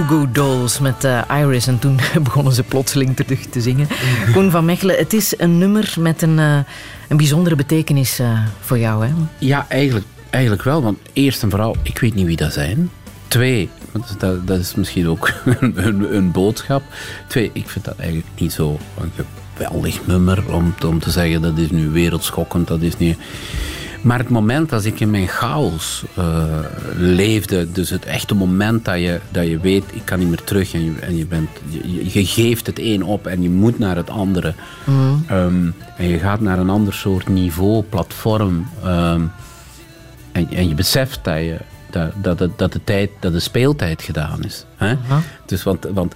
Goo Dolls met eh, Iris. En toen begonnen ze plotseling terug te zingen. Koen van Mechelen, het is een nummer met een, eh, een bijzondere betekenis eh, voor jou, hè? Ja, eigenlijk, eigenlijk wel. Want eerst en vooral, ik weet niet wie dat zijn. Twee, dat, dat is misschien ook een, een boodschap. Twee, ik vind dat eigenlijk niet zo een geweldig nummer om, om te zeggen dat is nu wereldschokkend. Dat is niet... Maar het moment als ik in mijn chaos eh, leefde, dus het echte moment dat je, dat je weet, ik kan niet meer terug en je, en je, bent, je, je geeft het een op en je moet naar het andere. Ehm, en je gaat naar een ander soort niveau, platform. ehm, en, en je beseft dat, je, dat, dat, dat, de tijd, dat de speeltijd gedaan is. Hè? Dus want, want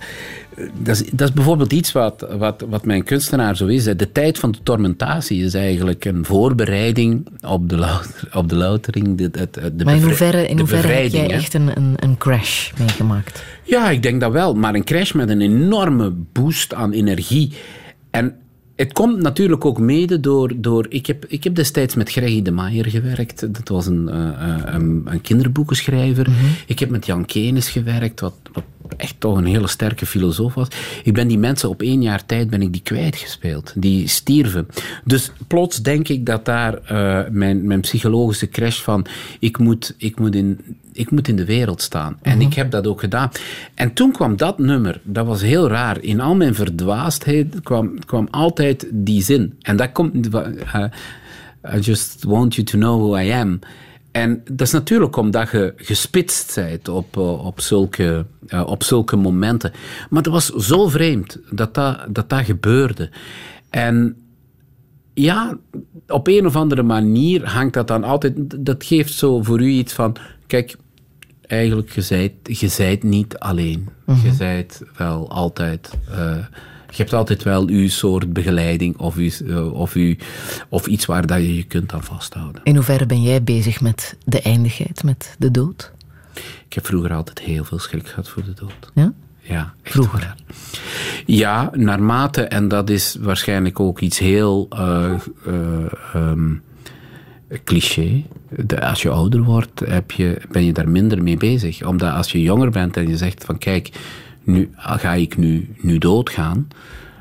dat, is, dat is bijvoorbeeld iets wat, wat, wat mijn kunstenaar zo is. De tijd van de tormentatie is eigenlijk een voorbereiding op de, louter- op de loutering. De, de, de Maar in hoeverre, in hoeverre heb jij echt een, een, een crash meegemaakt? Ja, ik denk dat wel. Maar een crash met een enorme boost aan energie. En het komt natuurlijk ook mede door... door ik, heb, ik heb destijds met Greggy de Maier gewerkt. Dat was een, eh, eh, een, een kinderboekenschrijver. Ik heb met Jan Kenes gewerkt, wat, wat echt toch een hele sterke filosoof was. Ik ben die mensen op één jaar tijd ben ik die kwijtgespeeld. Die stierven. Dus plots denk ik dat daar eh, mijn, mijn psychologische crash van... Ik moet, ik moet in ik moet in de wereld staan. En ik heb dat ook gedaan. En toen kwam dat nummer, dat was heel raar. In al mijn verdwaasdheid kwam, kwam altijd die zin. En dat komt... eh, I just want you to know who I am. En dat is natuurlijk omdat je gespitst bent op, eh, op, zulke, eh, op zulke momenten. Maar dat was zo vreemd dat dat, dat, dat gebeurde. En ja, op een of andere manier hangt dat dan altijd. Dat geeft zo voor u iets van. Kijk, eigenlijk, je zijt, je zijt niet alleen. Je zijt wel altijd. eh, je hebt altijd wel uw soort begeleiding of, uw, eh, of, uw, of iets waar dat je je kunt aan vasthouden. In hoeverre ben jij bezig met de eindigheid, met de dood? Ik heb vroeger altijd heel veel schrik gehad voor de dood. Ja? Ja, Vroeger? waar. Ja, naarmate, en dat is waarschijnlijk ook iets heel ehm, cliché. De- als je ouder wordt, heb je, ben je daar minder mee bezig. Omdat als je jonger bent en je zegt van kijk, nu ga ik nu, nu doodgaan,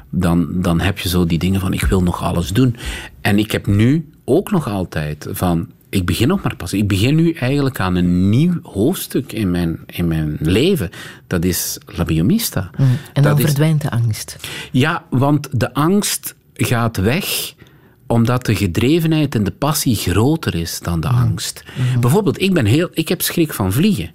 dan, dan heb je zo die dingen van ik wil nog alles doen. En ik heb nu ook nog altijd van ik begin nog maar pas. Ik begin nu eigenlijk aan een nieuw hoofdstuk in mijn, in mijn leven. Dat is La Biomista. En dan is- verdwijnt de angst. ja, want de angst gaat weg omdat de gedrevenheid en de passie groter is dan de angst. Bijvoorbeeld, ik, ben heel, ik heb schrik van vliegen.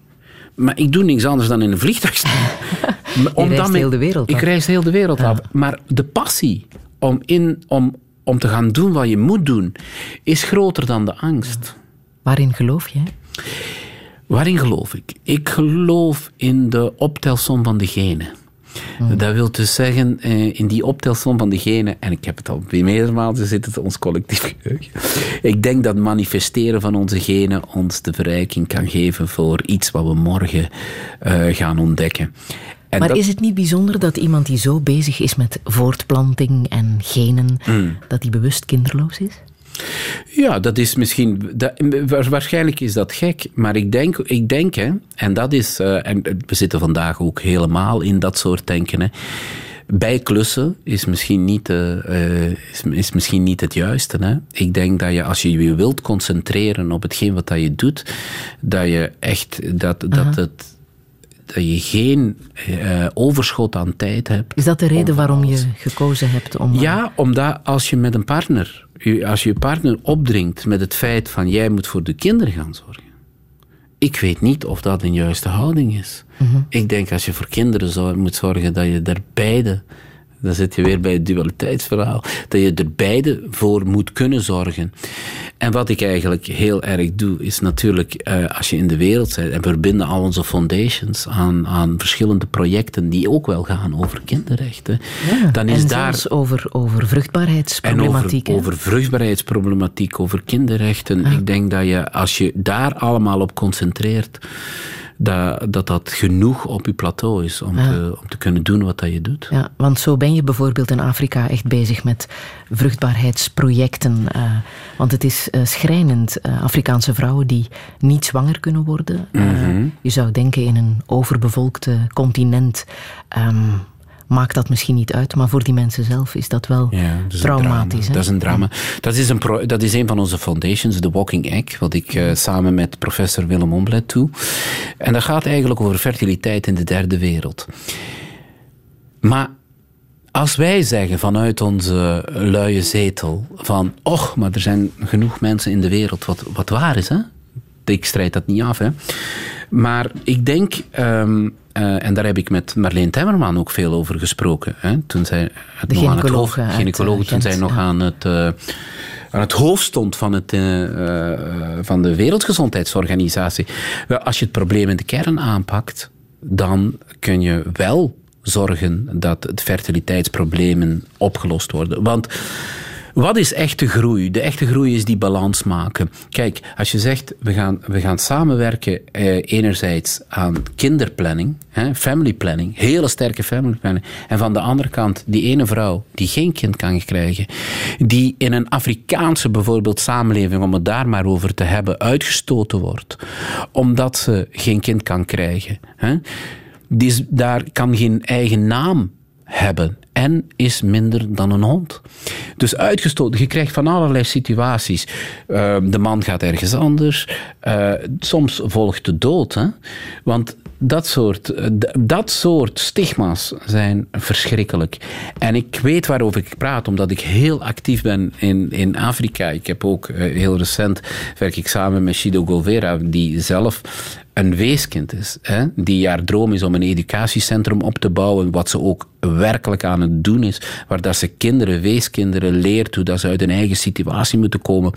Maar ik doe niks anders dan in een vliegtuig staan. Maar omdat reist mijn- heel de wereld Ik reis heel de wereld af. Maar de passie om, in, om, om te gaan doen wat je moet doen, is groter dan de angst. Waarin geloof jij? Waarin geloof ik? Ik geloof in de optelsom van de genen. Dat wil dus zeggen, eh, in die optelsom van de genen, en ik heb het al meerdere malen gezegd, het ons collectief geheugen. Ik denk dat manifesteren van onze genen ons de verrijking kan geven voor iets wat we morgen eh, gaan ontdekken. En Maar dat- is het niet bijzonder dat iemand die zo bezig is met voortplanting en genen, Hmm. dat die bewust kinderloos is? Ja, dat is misschien. Dat, wa- waarschijnlijk is dat gek, maar ik denk, ik denk hè, en dat is. eh, en we zitten vandaag ook helemaal in dat soort denken. Hè. Bijklussen is misschien, niet, eh, eh, is, is misschien niet het juiste. Hè. Ik denk dat je, als je je wilt concentreren op hetgeen wat dat je doet, dat je echt. Dat, dat, het, dat je geen eh, overschot aan tijd hebt. Is dat de reden waarom je gekozen hebt om... eh, ja, omdat als je met een partner, als je partner opdringt met het feit van jij moet voor de kinderen gaan zorgen. Ik weet niet of dat een juiste houding is. Ik denk als je voor kinderen moet zorgen dat je er beide, dan zit je weer bij het dualiteitsverhaal, dat je er beide voor moet kunnen zorgen. En wat ik eigenlijk heel erg doe, is natuurlijk eh, als je in de wereld bent, en we verbinden al onze foundations aan, aan verschillende projecten die ook wel gaan over kinderrechten, dan is en daar over, over en vruchtbaarheidsproblematiek. over, hè? over vruchtbaarheidsproblematiek, over kinderrechten. Ik denk dat je, als je daar allemaal op concentreert, dat, dat dat genoeg op je plateau is om, te, om te kunnen doen wat dat je doet. Ja, want zo ben je bijvoorbeeld in Afrika echt bezig met vruchtbaarheidsprojecten. eh, want het is eh, schrijnend. eh, Afrikaanse vrouwen die niet zwanger kunnen worden. Mhm. je zou denken in een overbevolkte continent. ehm, maakt dat misschien niet uit, maar voor die mensen zelf is dat wel Ja, dat traumatisch. hè? Dat is een drama. Dat is een, pro- dat is een van onze foundations, The Walking Egg, wat ik eh, samen met professor Willem Omblet doe. En dat gaat eigenlijk over fertiliteit in de derde wereld. Maar als wij zeggen vanuit onze luie zetel van, och, maar er zijn genoeg mensen in de wereld, wat, wat waar is, hè? Ik strijd dat niet af, hè. Maar ik denk, ehm, eh, en daar heb ik met Marleen Temmerman ook veel over gesproken, hè, toen zij het nog aan het hoofd, gynaecoloog, eh, toen zij nog ja. aan het, eh, aan het hoofd stond van, het, van de Wereldgezondheidsorganisatie. Wel, als je het probleem in de kern aanpakt, dan kun je wel zorgen dat de fertiliteitsproblemen opgelost worden. Want wat is echte groei? De echte groei is die balans maken. Kijk, als je zegt, we gaan, we gaan samenwerken eh, enerzijds aan kinderplanning, hè, family planning, hele sterke family planning, en van de andere kant die ene vrouw die geen kind kan krijgen, die in een Afrikaanse bijvoorbeeld samenleving, om het daar maar over te hebben, uitgestoten wordt, omdat ze geen kind kan krijgen. Hè, daar kan geen eigen naam hebben en is minder dan een hond. Dus uitgestoten, je krijgt van allerlei situaties. Uh, de man gaat ergens anders. Uh, soms volgt de dood. Hè? Want dat soort, uh, dat soort stigma's zijn verschrikkelijk. En ik weet waarover ik praat, omdat ik heel actief ben in, in Afrika. Ik heb ook heel recent werk ik samen met Shido Govera, die zelf een weeskind is, hè, die haar droom is om een educatiecentrum op te bouwen, wat ze ook werkelijk aan het doen is, waar dat ze kinderen, weeskinderen leert hoe dat ze uit hun eigen situatie moeten komen.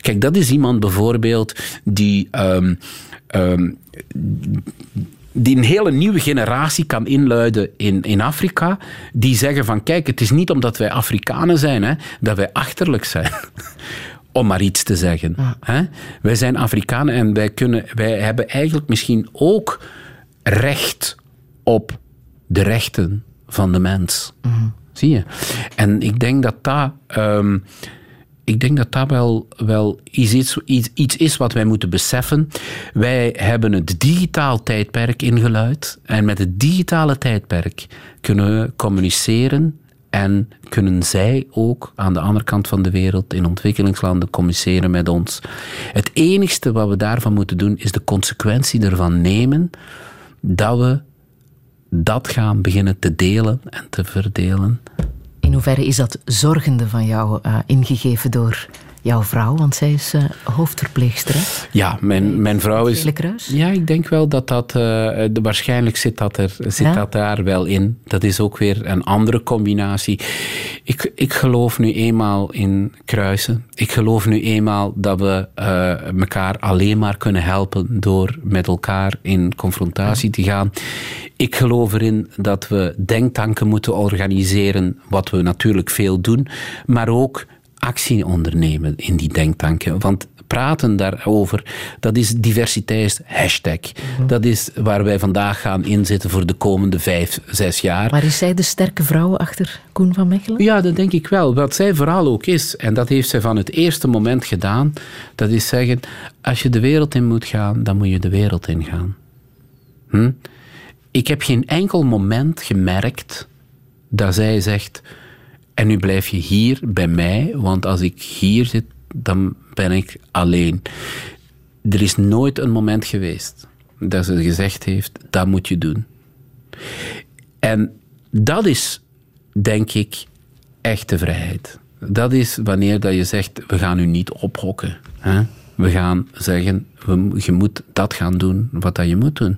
Kijk, dat is iemand bijvoorbeeld die... Um, um, die een hele nieuwe generatie kan inluiden in, in Afrika, die zeggen van kijk, het is niet omdat wij Afrikanen zijn, hè, dat wij achterlijk zijn om maar iets te zeggen. Ja. Hè? Wij zijn Afrikanen en wij, kunnen, wij hebben eigenlijk misschien ook recht op de rechten van de mens. Mm. Zie je? En ik denk dat dat, um, ik denk dat, dat wel, wel iets, iets, iets is wat wij moeten beseffen. Wij hebben het digitaal tijdperk ingeluid. En met het digitale tijdperk kunnen we communiceren en kunnen zij ook aan de andere kant van de wereld, in ontwikkelingslanden, communiceren met ons. Het enigste wat we daarvan moeten doen, is de consequentie ervan nemen dat we dat gaan beginnen te delen en te verdelen. In hoeverre is dat zorgende van jou uh, ingegeven door jouw vrouw? Want zij is uh, hoofdverpleegster. Hè? Ja, mijn, mijn vrouw is. Kruis? Ja, ik denk wel dat dat. Uh, de, waarschijnlijk zit, dat, er, zit ja? dat daar wel in. Dat is ook weer een andere combinatie. Ik, ik geloof nu eenmaal in kruisen. Ik geloof nu eenmaal dat we uh, elkaar alleen maar kunnen helpen door met elkaar in confrontatie te gaan. Ik geloof erin dat we denktanken moeten organiseren, wat we natuurlijk veel doen, maar ook actie ondernemen in die denktanken. Want praten daarover, dat is diversiteit hashtag. Mm-hmm. Dat is waar wij vandaag gaan inzetten voor de komende vijf, zes jaar. Maar is zij de sterke vrouw achter Koen van Mechelen? Ja, dat denk ik wel. Wat zij vooral ook is, en dat heeft zij van het eerste moment gedaan, dat is zeggen, als je de wereld in moet gaan, dan moet je de wereld in gaan. Hm? Ik heb geen enkel moment gemerkt dat zij zegt, en nu blijf je hier bij mij, want als ik hier zit, dan ben ik alleen. Er is nooit een moment geweest dat ze gezegd heeft, dat moet je doen. En dat is, denk ik, echte vrijheid. Dat is wanneer dat je zegt, we gaan u niet ophokken. Hè? We gaan zeggen, je moet dat gaan doen wat dat je moet doen.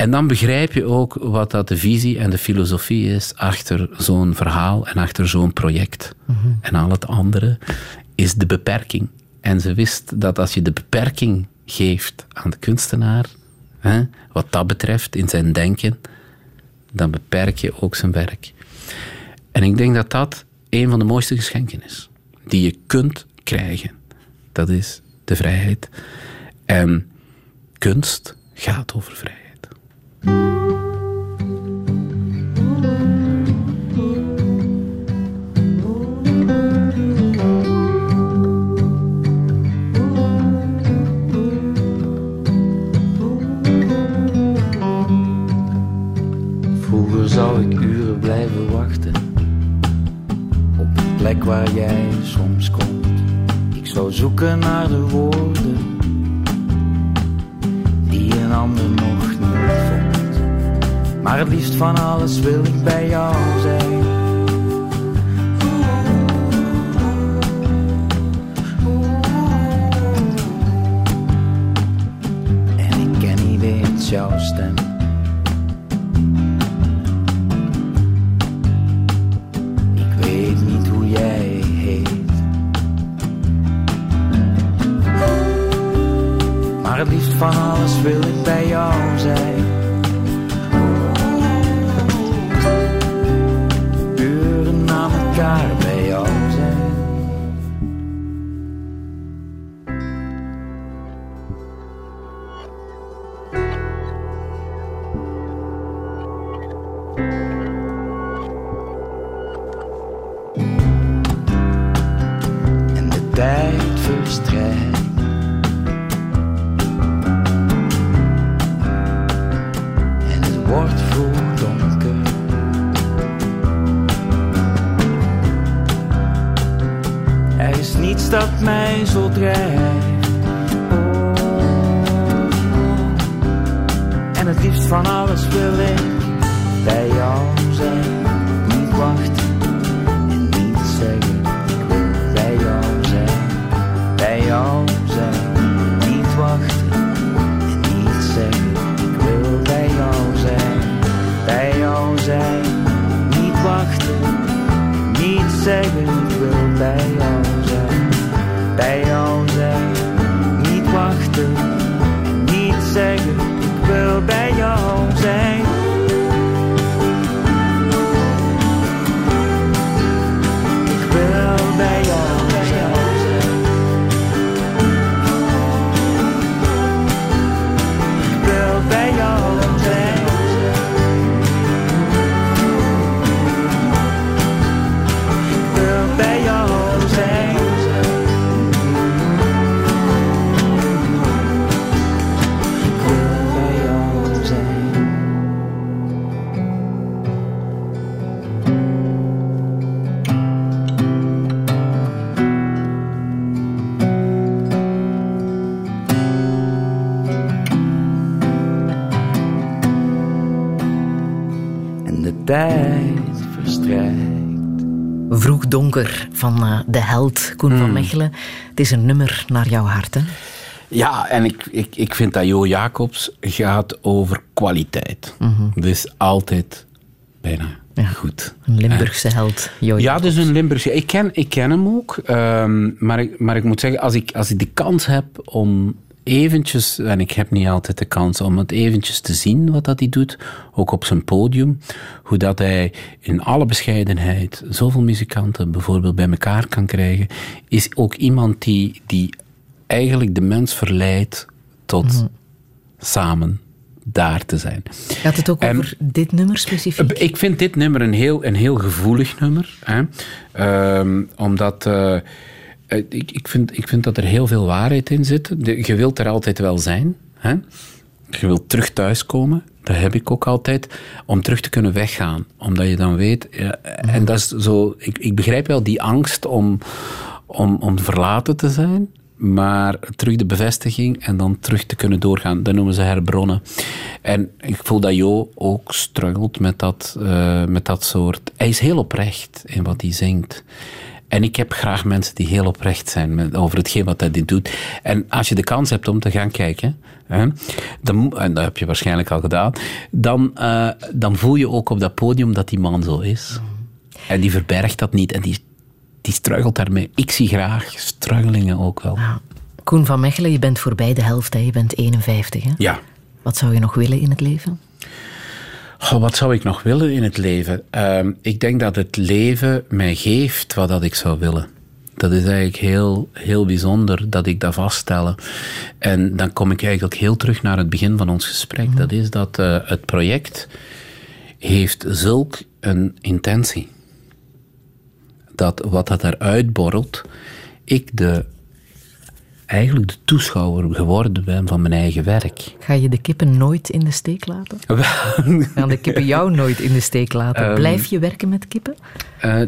En dan begrijp je ook wat dat de visie en de filosofie is achter zo'n verhaal en achter zo'n project. Mm-hmm. En al het andere is de beperking. En ze wist dat als je de beperking geeft aan de kunstenaar, hè, wat dat betreft in zijn denken, dan beperk je ook zijn werk. En ik denk dat dat een van de mooiste geschenken is die je kunt krijgen. Dat is de vrijheid. En kunst gaat over vrijheid. Zoeken naar de woorden die een ander. Maar het liefst van alles wil ik bij jou zijn. En ik ken niet eens jouw stem. Ik weet niet hoe jij heet. Maar het liefst van alles wil ik bij jou zijn. Tijd verstrijkt. En het wordt vroeg donker. Er is niets dat mij zo drijft. En het liefst van alles wil ik bij jou donker van eh, de held Koen Hmm. van Mechelen. Het is een nummer naar jouw hart, hè? Ja, en ik, ik, ik vind dat Jo Jacobs gaat over kwaliteit. Dus altijd bijna goed. Een Limburgse held, Jo Ja, dus een Limburgse. Ik ken, ik ken hem ook. ehm, maar, ik, maar ik moet zeggen, als ik, als ik de kans heb om eventjes, en ik heb niet altijd de kans om het eventjes te zien wat dat hij doet, ook op zijn podium, hoe dat hij in alle bescheidenheid zoveel muzikanten bijvoorbeeld bij elkaar kan krijgen, is ook iemand die, die eigenlijk de mens verleidt tot samen daar te zijn. Gaat het ook En- over dit nummer specifiek? Ik vind dit nummer een heel, een heel gevoelig nummer. Hè? Ehm, omdat eh, eh, ik, ik, vind, ik vind dat er heel veel waarheid in zit. Je wilt er altijd wel zijn. Hè? Je wilt terug thuiskomen. Dat heb ik ook altijd. Om terug te kunnen weggaan. Omdat je dan weet... ja, en dat is zo... Ik, ik begrijp wel die angst om, om, om verlaten te zijn. Maar terug de bevestiging en dan terug te kunnen doorgaan. Dat noemen ze herbronnen. En ik voel dat Jo ook struggelt met dat, eh, met dat soort... Hij is heel oprecht in wat hij zingt. En ik heb graag mensen die heel oprecht zijn met, over hetgeen wat hij doet. En als je de kans hebt om te gaan kijken, hè, dan, en dat heb je waarschijnlijk al gedaan, dan, eh, dan voel je ook op dat podium dat die man zo is. En die verbergt dat niet en die, die struggelt daarmee. Ik zie graag struggelingen ook wel. Koen van Mechelen, je bent voorbij de helft, hè? je bent 51. Hè? Ja. Wat zou je nog willen in het leven? Wat zou ik nog willen in het leven? Ehm, ik denk dat het leven mij geeft wat dat ik zou willen. Dat is eigenlijk heel, heel bijzonder dat ik dat vaststelle. En dan kom ik eigenlijk heel terug naar het begin van ons gesprek. Dat is dat eh, het project heeft zulk een intentie. Dat wat dat eruit borrelt, ik de, eigenlijk de toeschouwer geworden ben van mijn eigen werk. Ga je de kippen nooit in de steek laten? Gaan de kippen jou nooit in de steek laten? Ehm, Blijf je werken met kippen? Eh,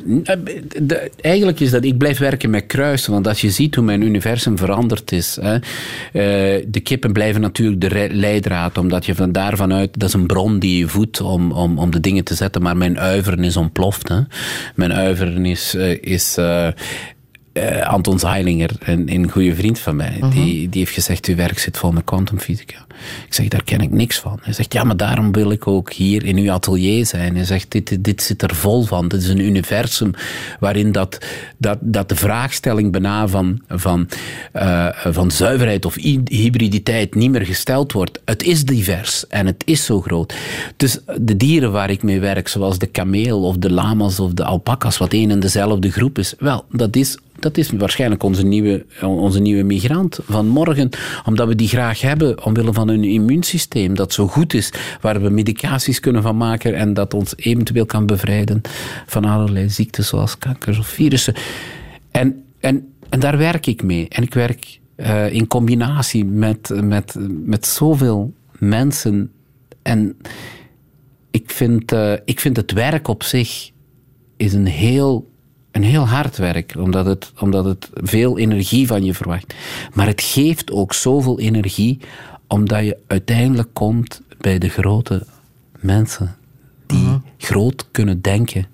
de- eigenlijk is dat, ik blijf werken met kruisen, want als je ziet hoe mijn universum veranderd is. Hè, eh, de kippen blijven natuurlijk de leidraad, omdat je van daarvan uit, dat is een bron die je voedt om, om, om de dingen te zetten, maar mijn uiveren is ontploft. Hè. Mijn uiveren is, eh, is eh, Anton Zeilinger, een, een goede vriend van mij, die, die heeft gezegd, uw werk zit vol met kwantumfysica. Ik zeg, daar ken ik niks van. Hij zegt, ja, maar daarom wil ik ook hier in uw atelier zijn. Hij zegt, dit, dit zit er vol van. Dit is een universum waarin dat, dat, dat de vraagstelling bijna van, van, eh, van zuiverheid of hy- hybriditeit niet meer gesteld wordt. Het is divers en het is zo groot. Dus de dieren waar ik mee werk, zoals de kameel of de lama's of de alpakas, wat één en dezelfde groep is, wel, dat is dat is waarschijnlijk onze nieuwe, onze nieuwe migrant van morgen, omdat we die graag hebben omwille van hun immuunsysteem, dat zo goed is, waar we medicaties kunnen van maken en dat ons eventueel kan bevrijden van allerlei ziekten zoals kankers of virussen. En, en, en daar werk ik mee. En ik werk eh, in combinatie met, met, met zoveel mensen. En ik vind, eh, ik vind het werk op zich is een heel, een heel hard werk, omdat het, omdat het veel energie van je verwacht. Maar het geeft ook zoveel energie, omdat je uiteindelijk komt bij de grote mensen die groot kunnen denken.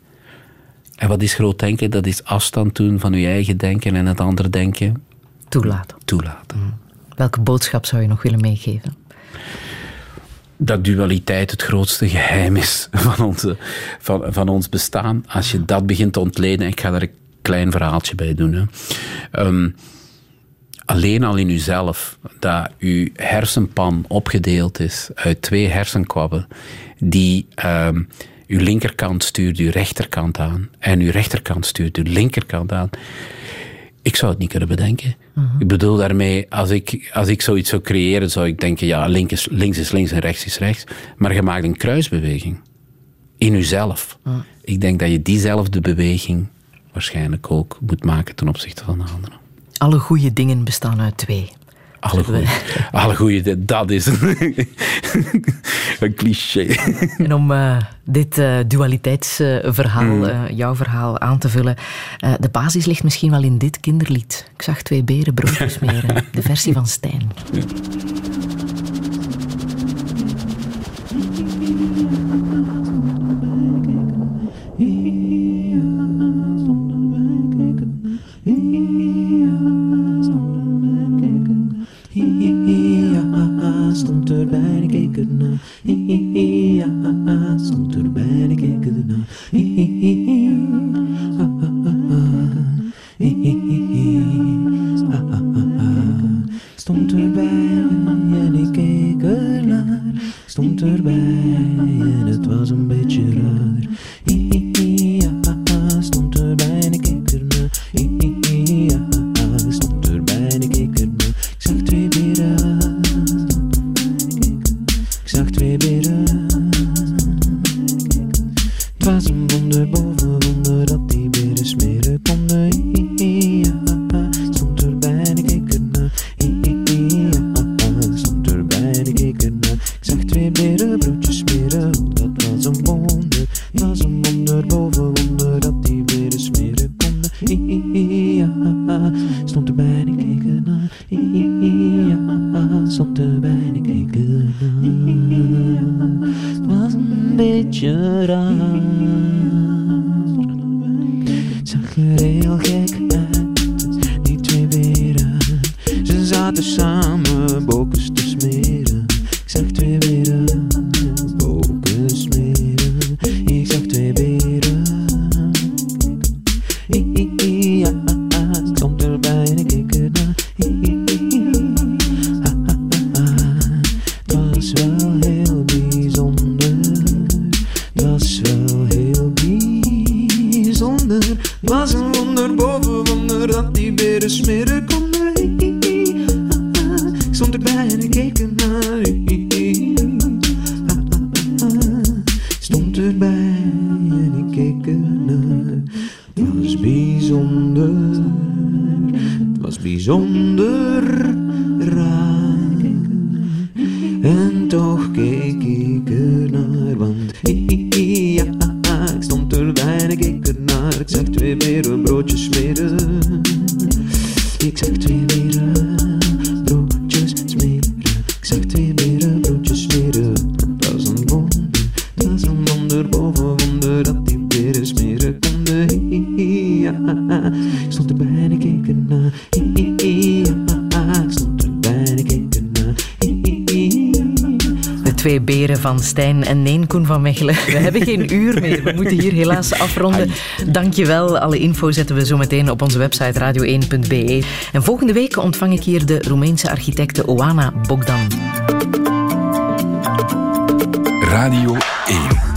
En wat is groot denken? Dat is afstand doen van je eigen denken en het andere denken Toelaten. toelaten. Welke boodschap zou je nog willen meegeven? Dat dualiteit het grootste geheim is van, onze, van, van ons bestaan. Als je dat begint te ontleden, ik ga daar een klein verhaaltje bij doen. Hè. Ehm, alleen al in uzelf, dat uw hersenpan opgedeeld is uit twee hersenkwabben, die ehm, uw linkerkant stuurt uw rechterkant aan en uw rechterkant stuurt uw linkerkant aan. Ik zou het niet kunnen bedenken. Ik bedoel daarmee, als ik, als ik zoiets zou creëren, zou ik denken, ja, links is, links is links en rechts is rechts. Maar je maakt een kruisbeweging. In jezelf. Ik denk dat je diezelfde beweging waarschijnlijk ook moet maken ten opzichte van de anderen. Alle goede dingen bestaan uit twee. Alle goeie, alle goeie, dat is een, een cliché. En om eh, dit eh, dualiteitsverhaal, Mm. eh, jouw verhaal, aan te vullen. de basis ligt misschien wel in dit kinderlied. Ik zag twee beren broodjes smeren. De versie van Stijn. Ja, Stijn en Neenkoen van Mechelen. We hebben geen uur meer. We moeten hier helaas afronden. Dankjewel. Alle info zetten we zo meteen op onze website radio1.be. En volgende week ontvang ik hier de Roemeense architecte Oana Bogdan. Radio 1.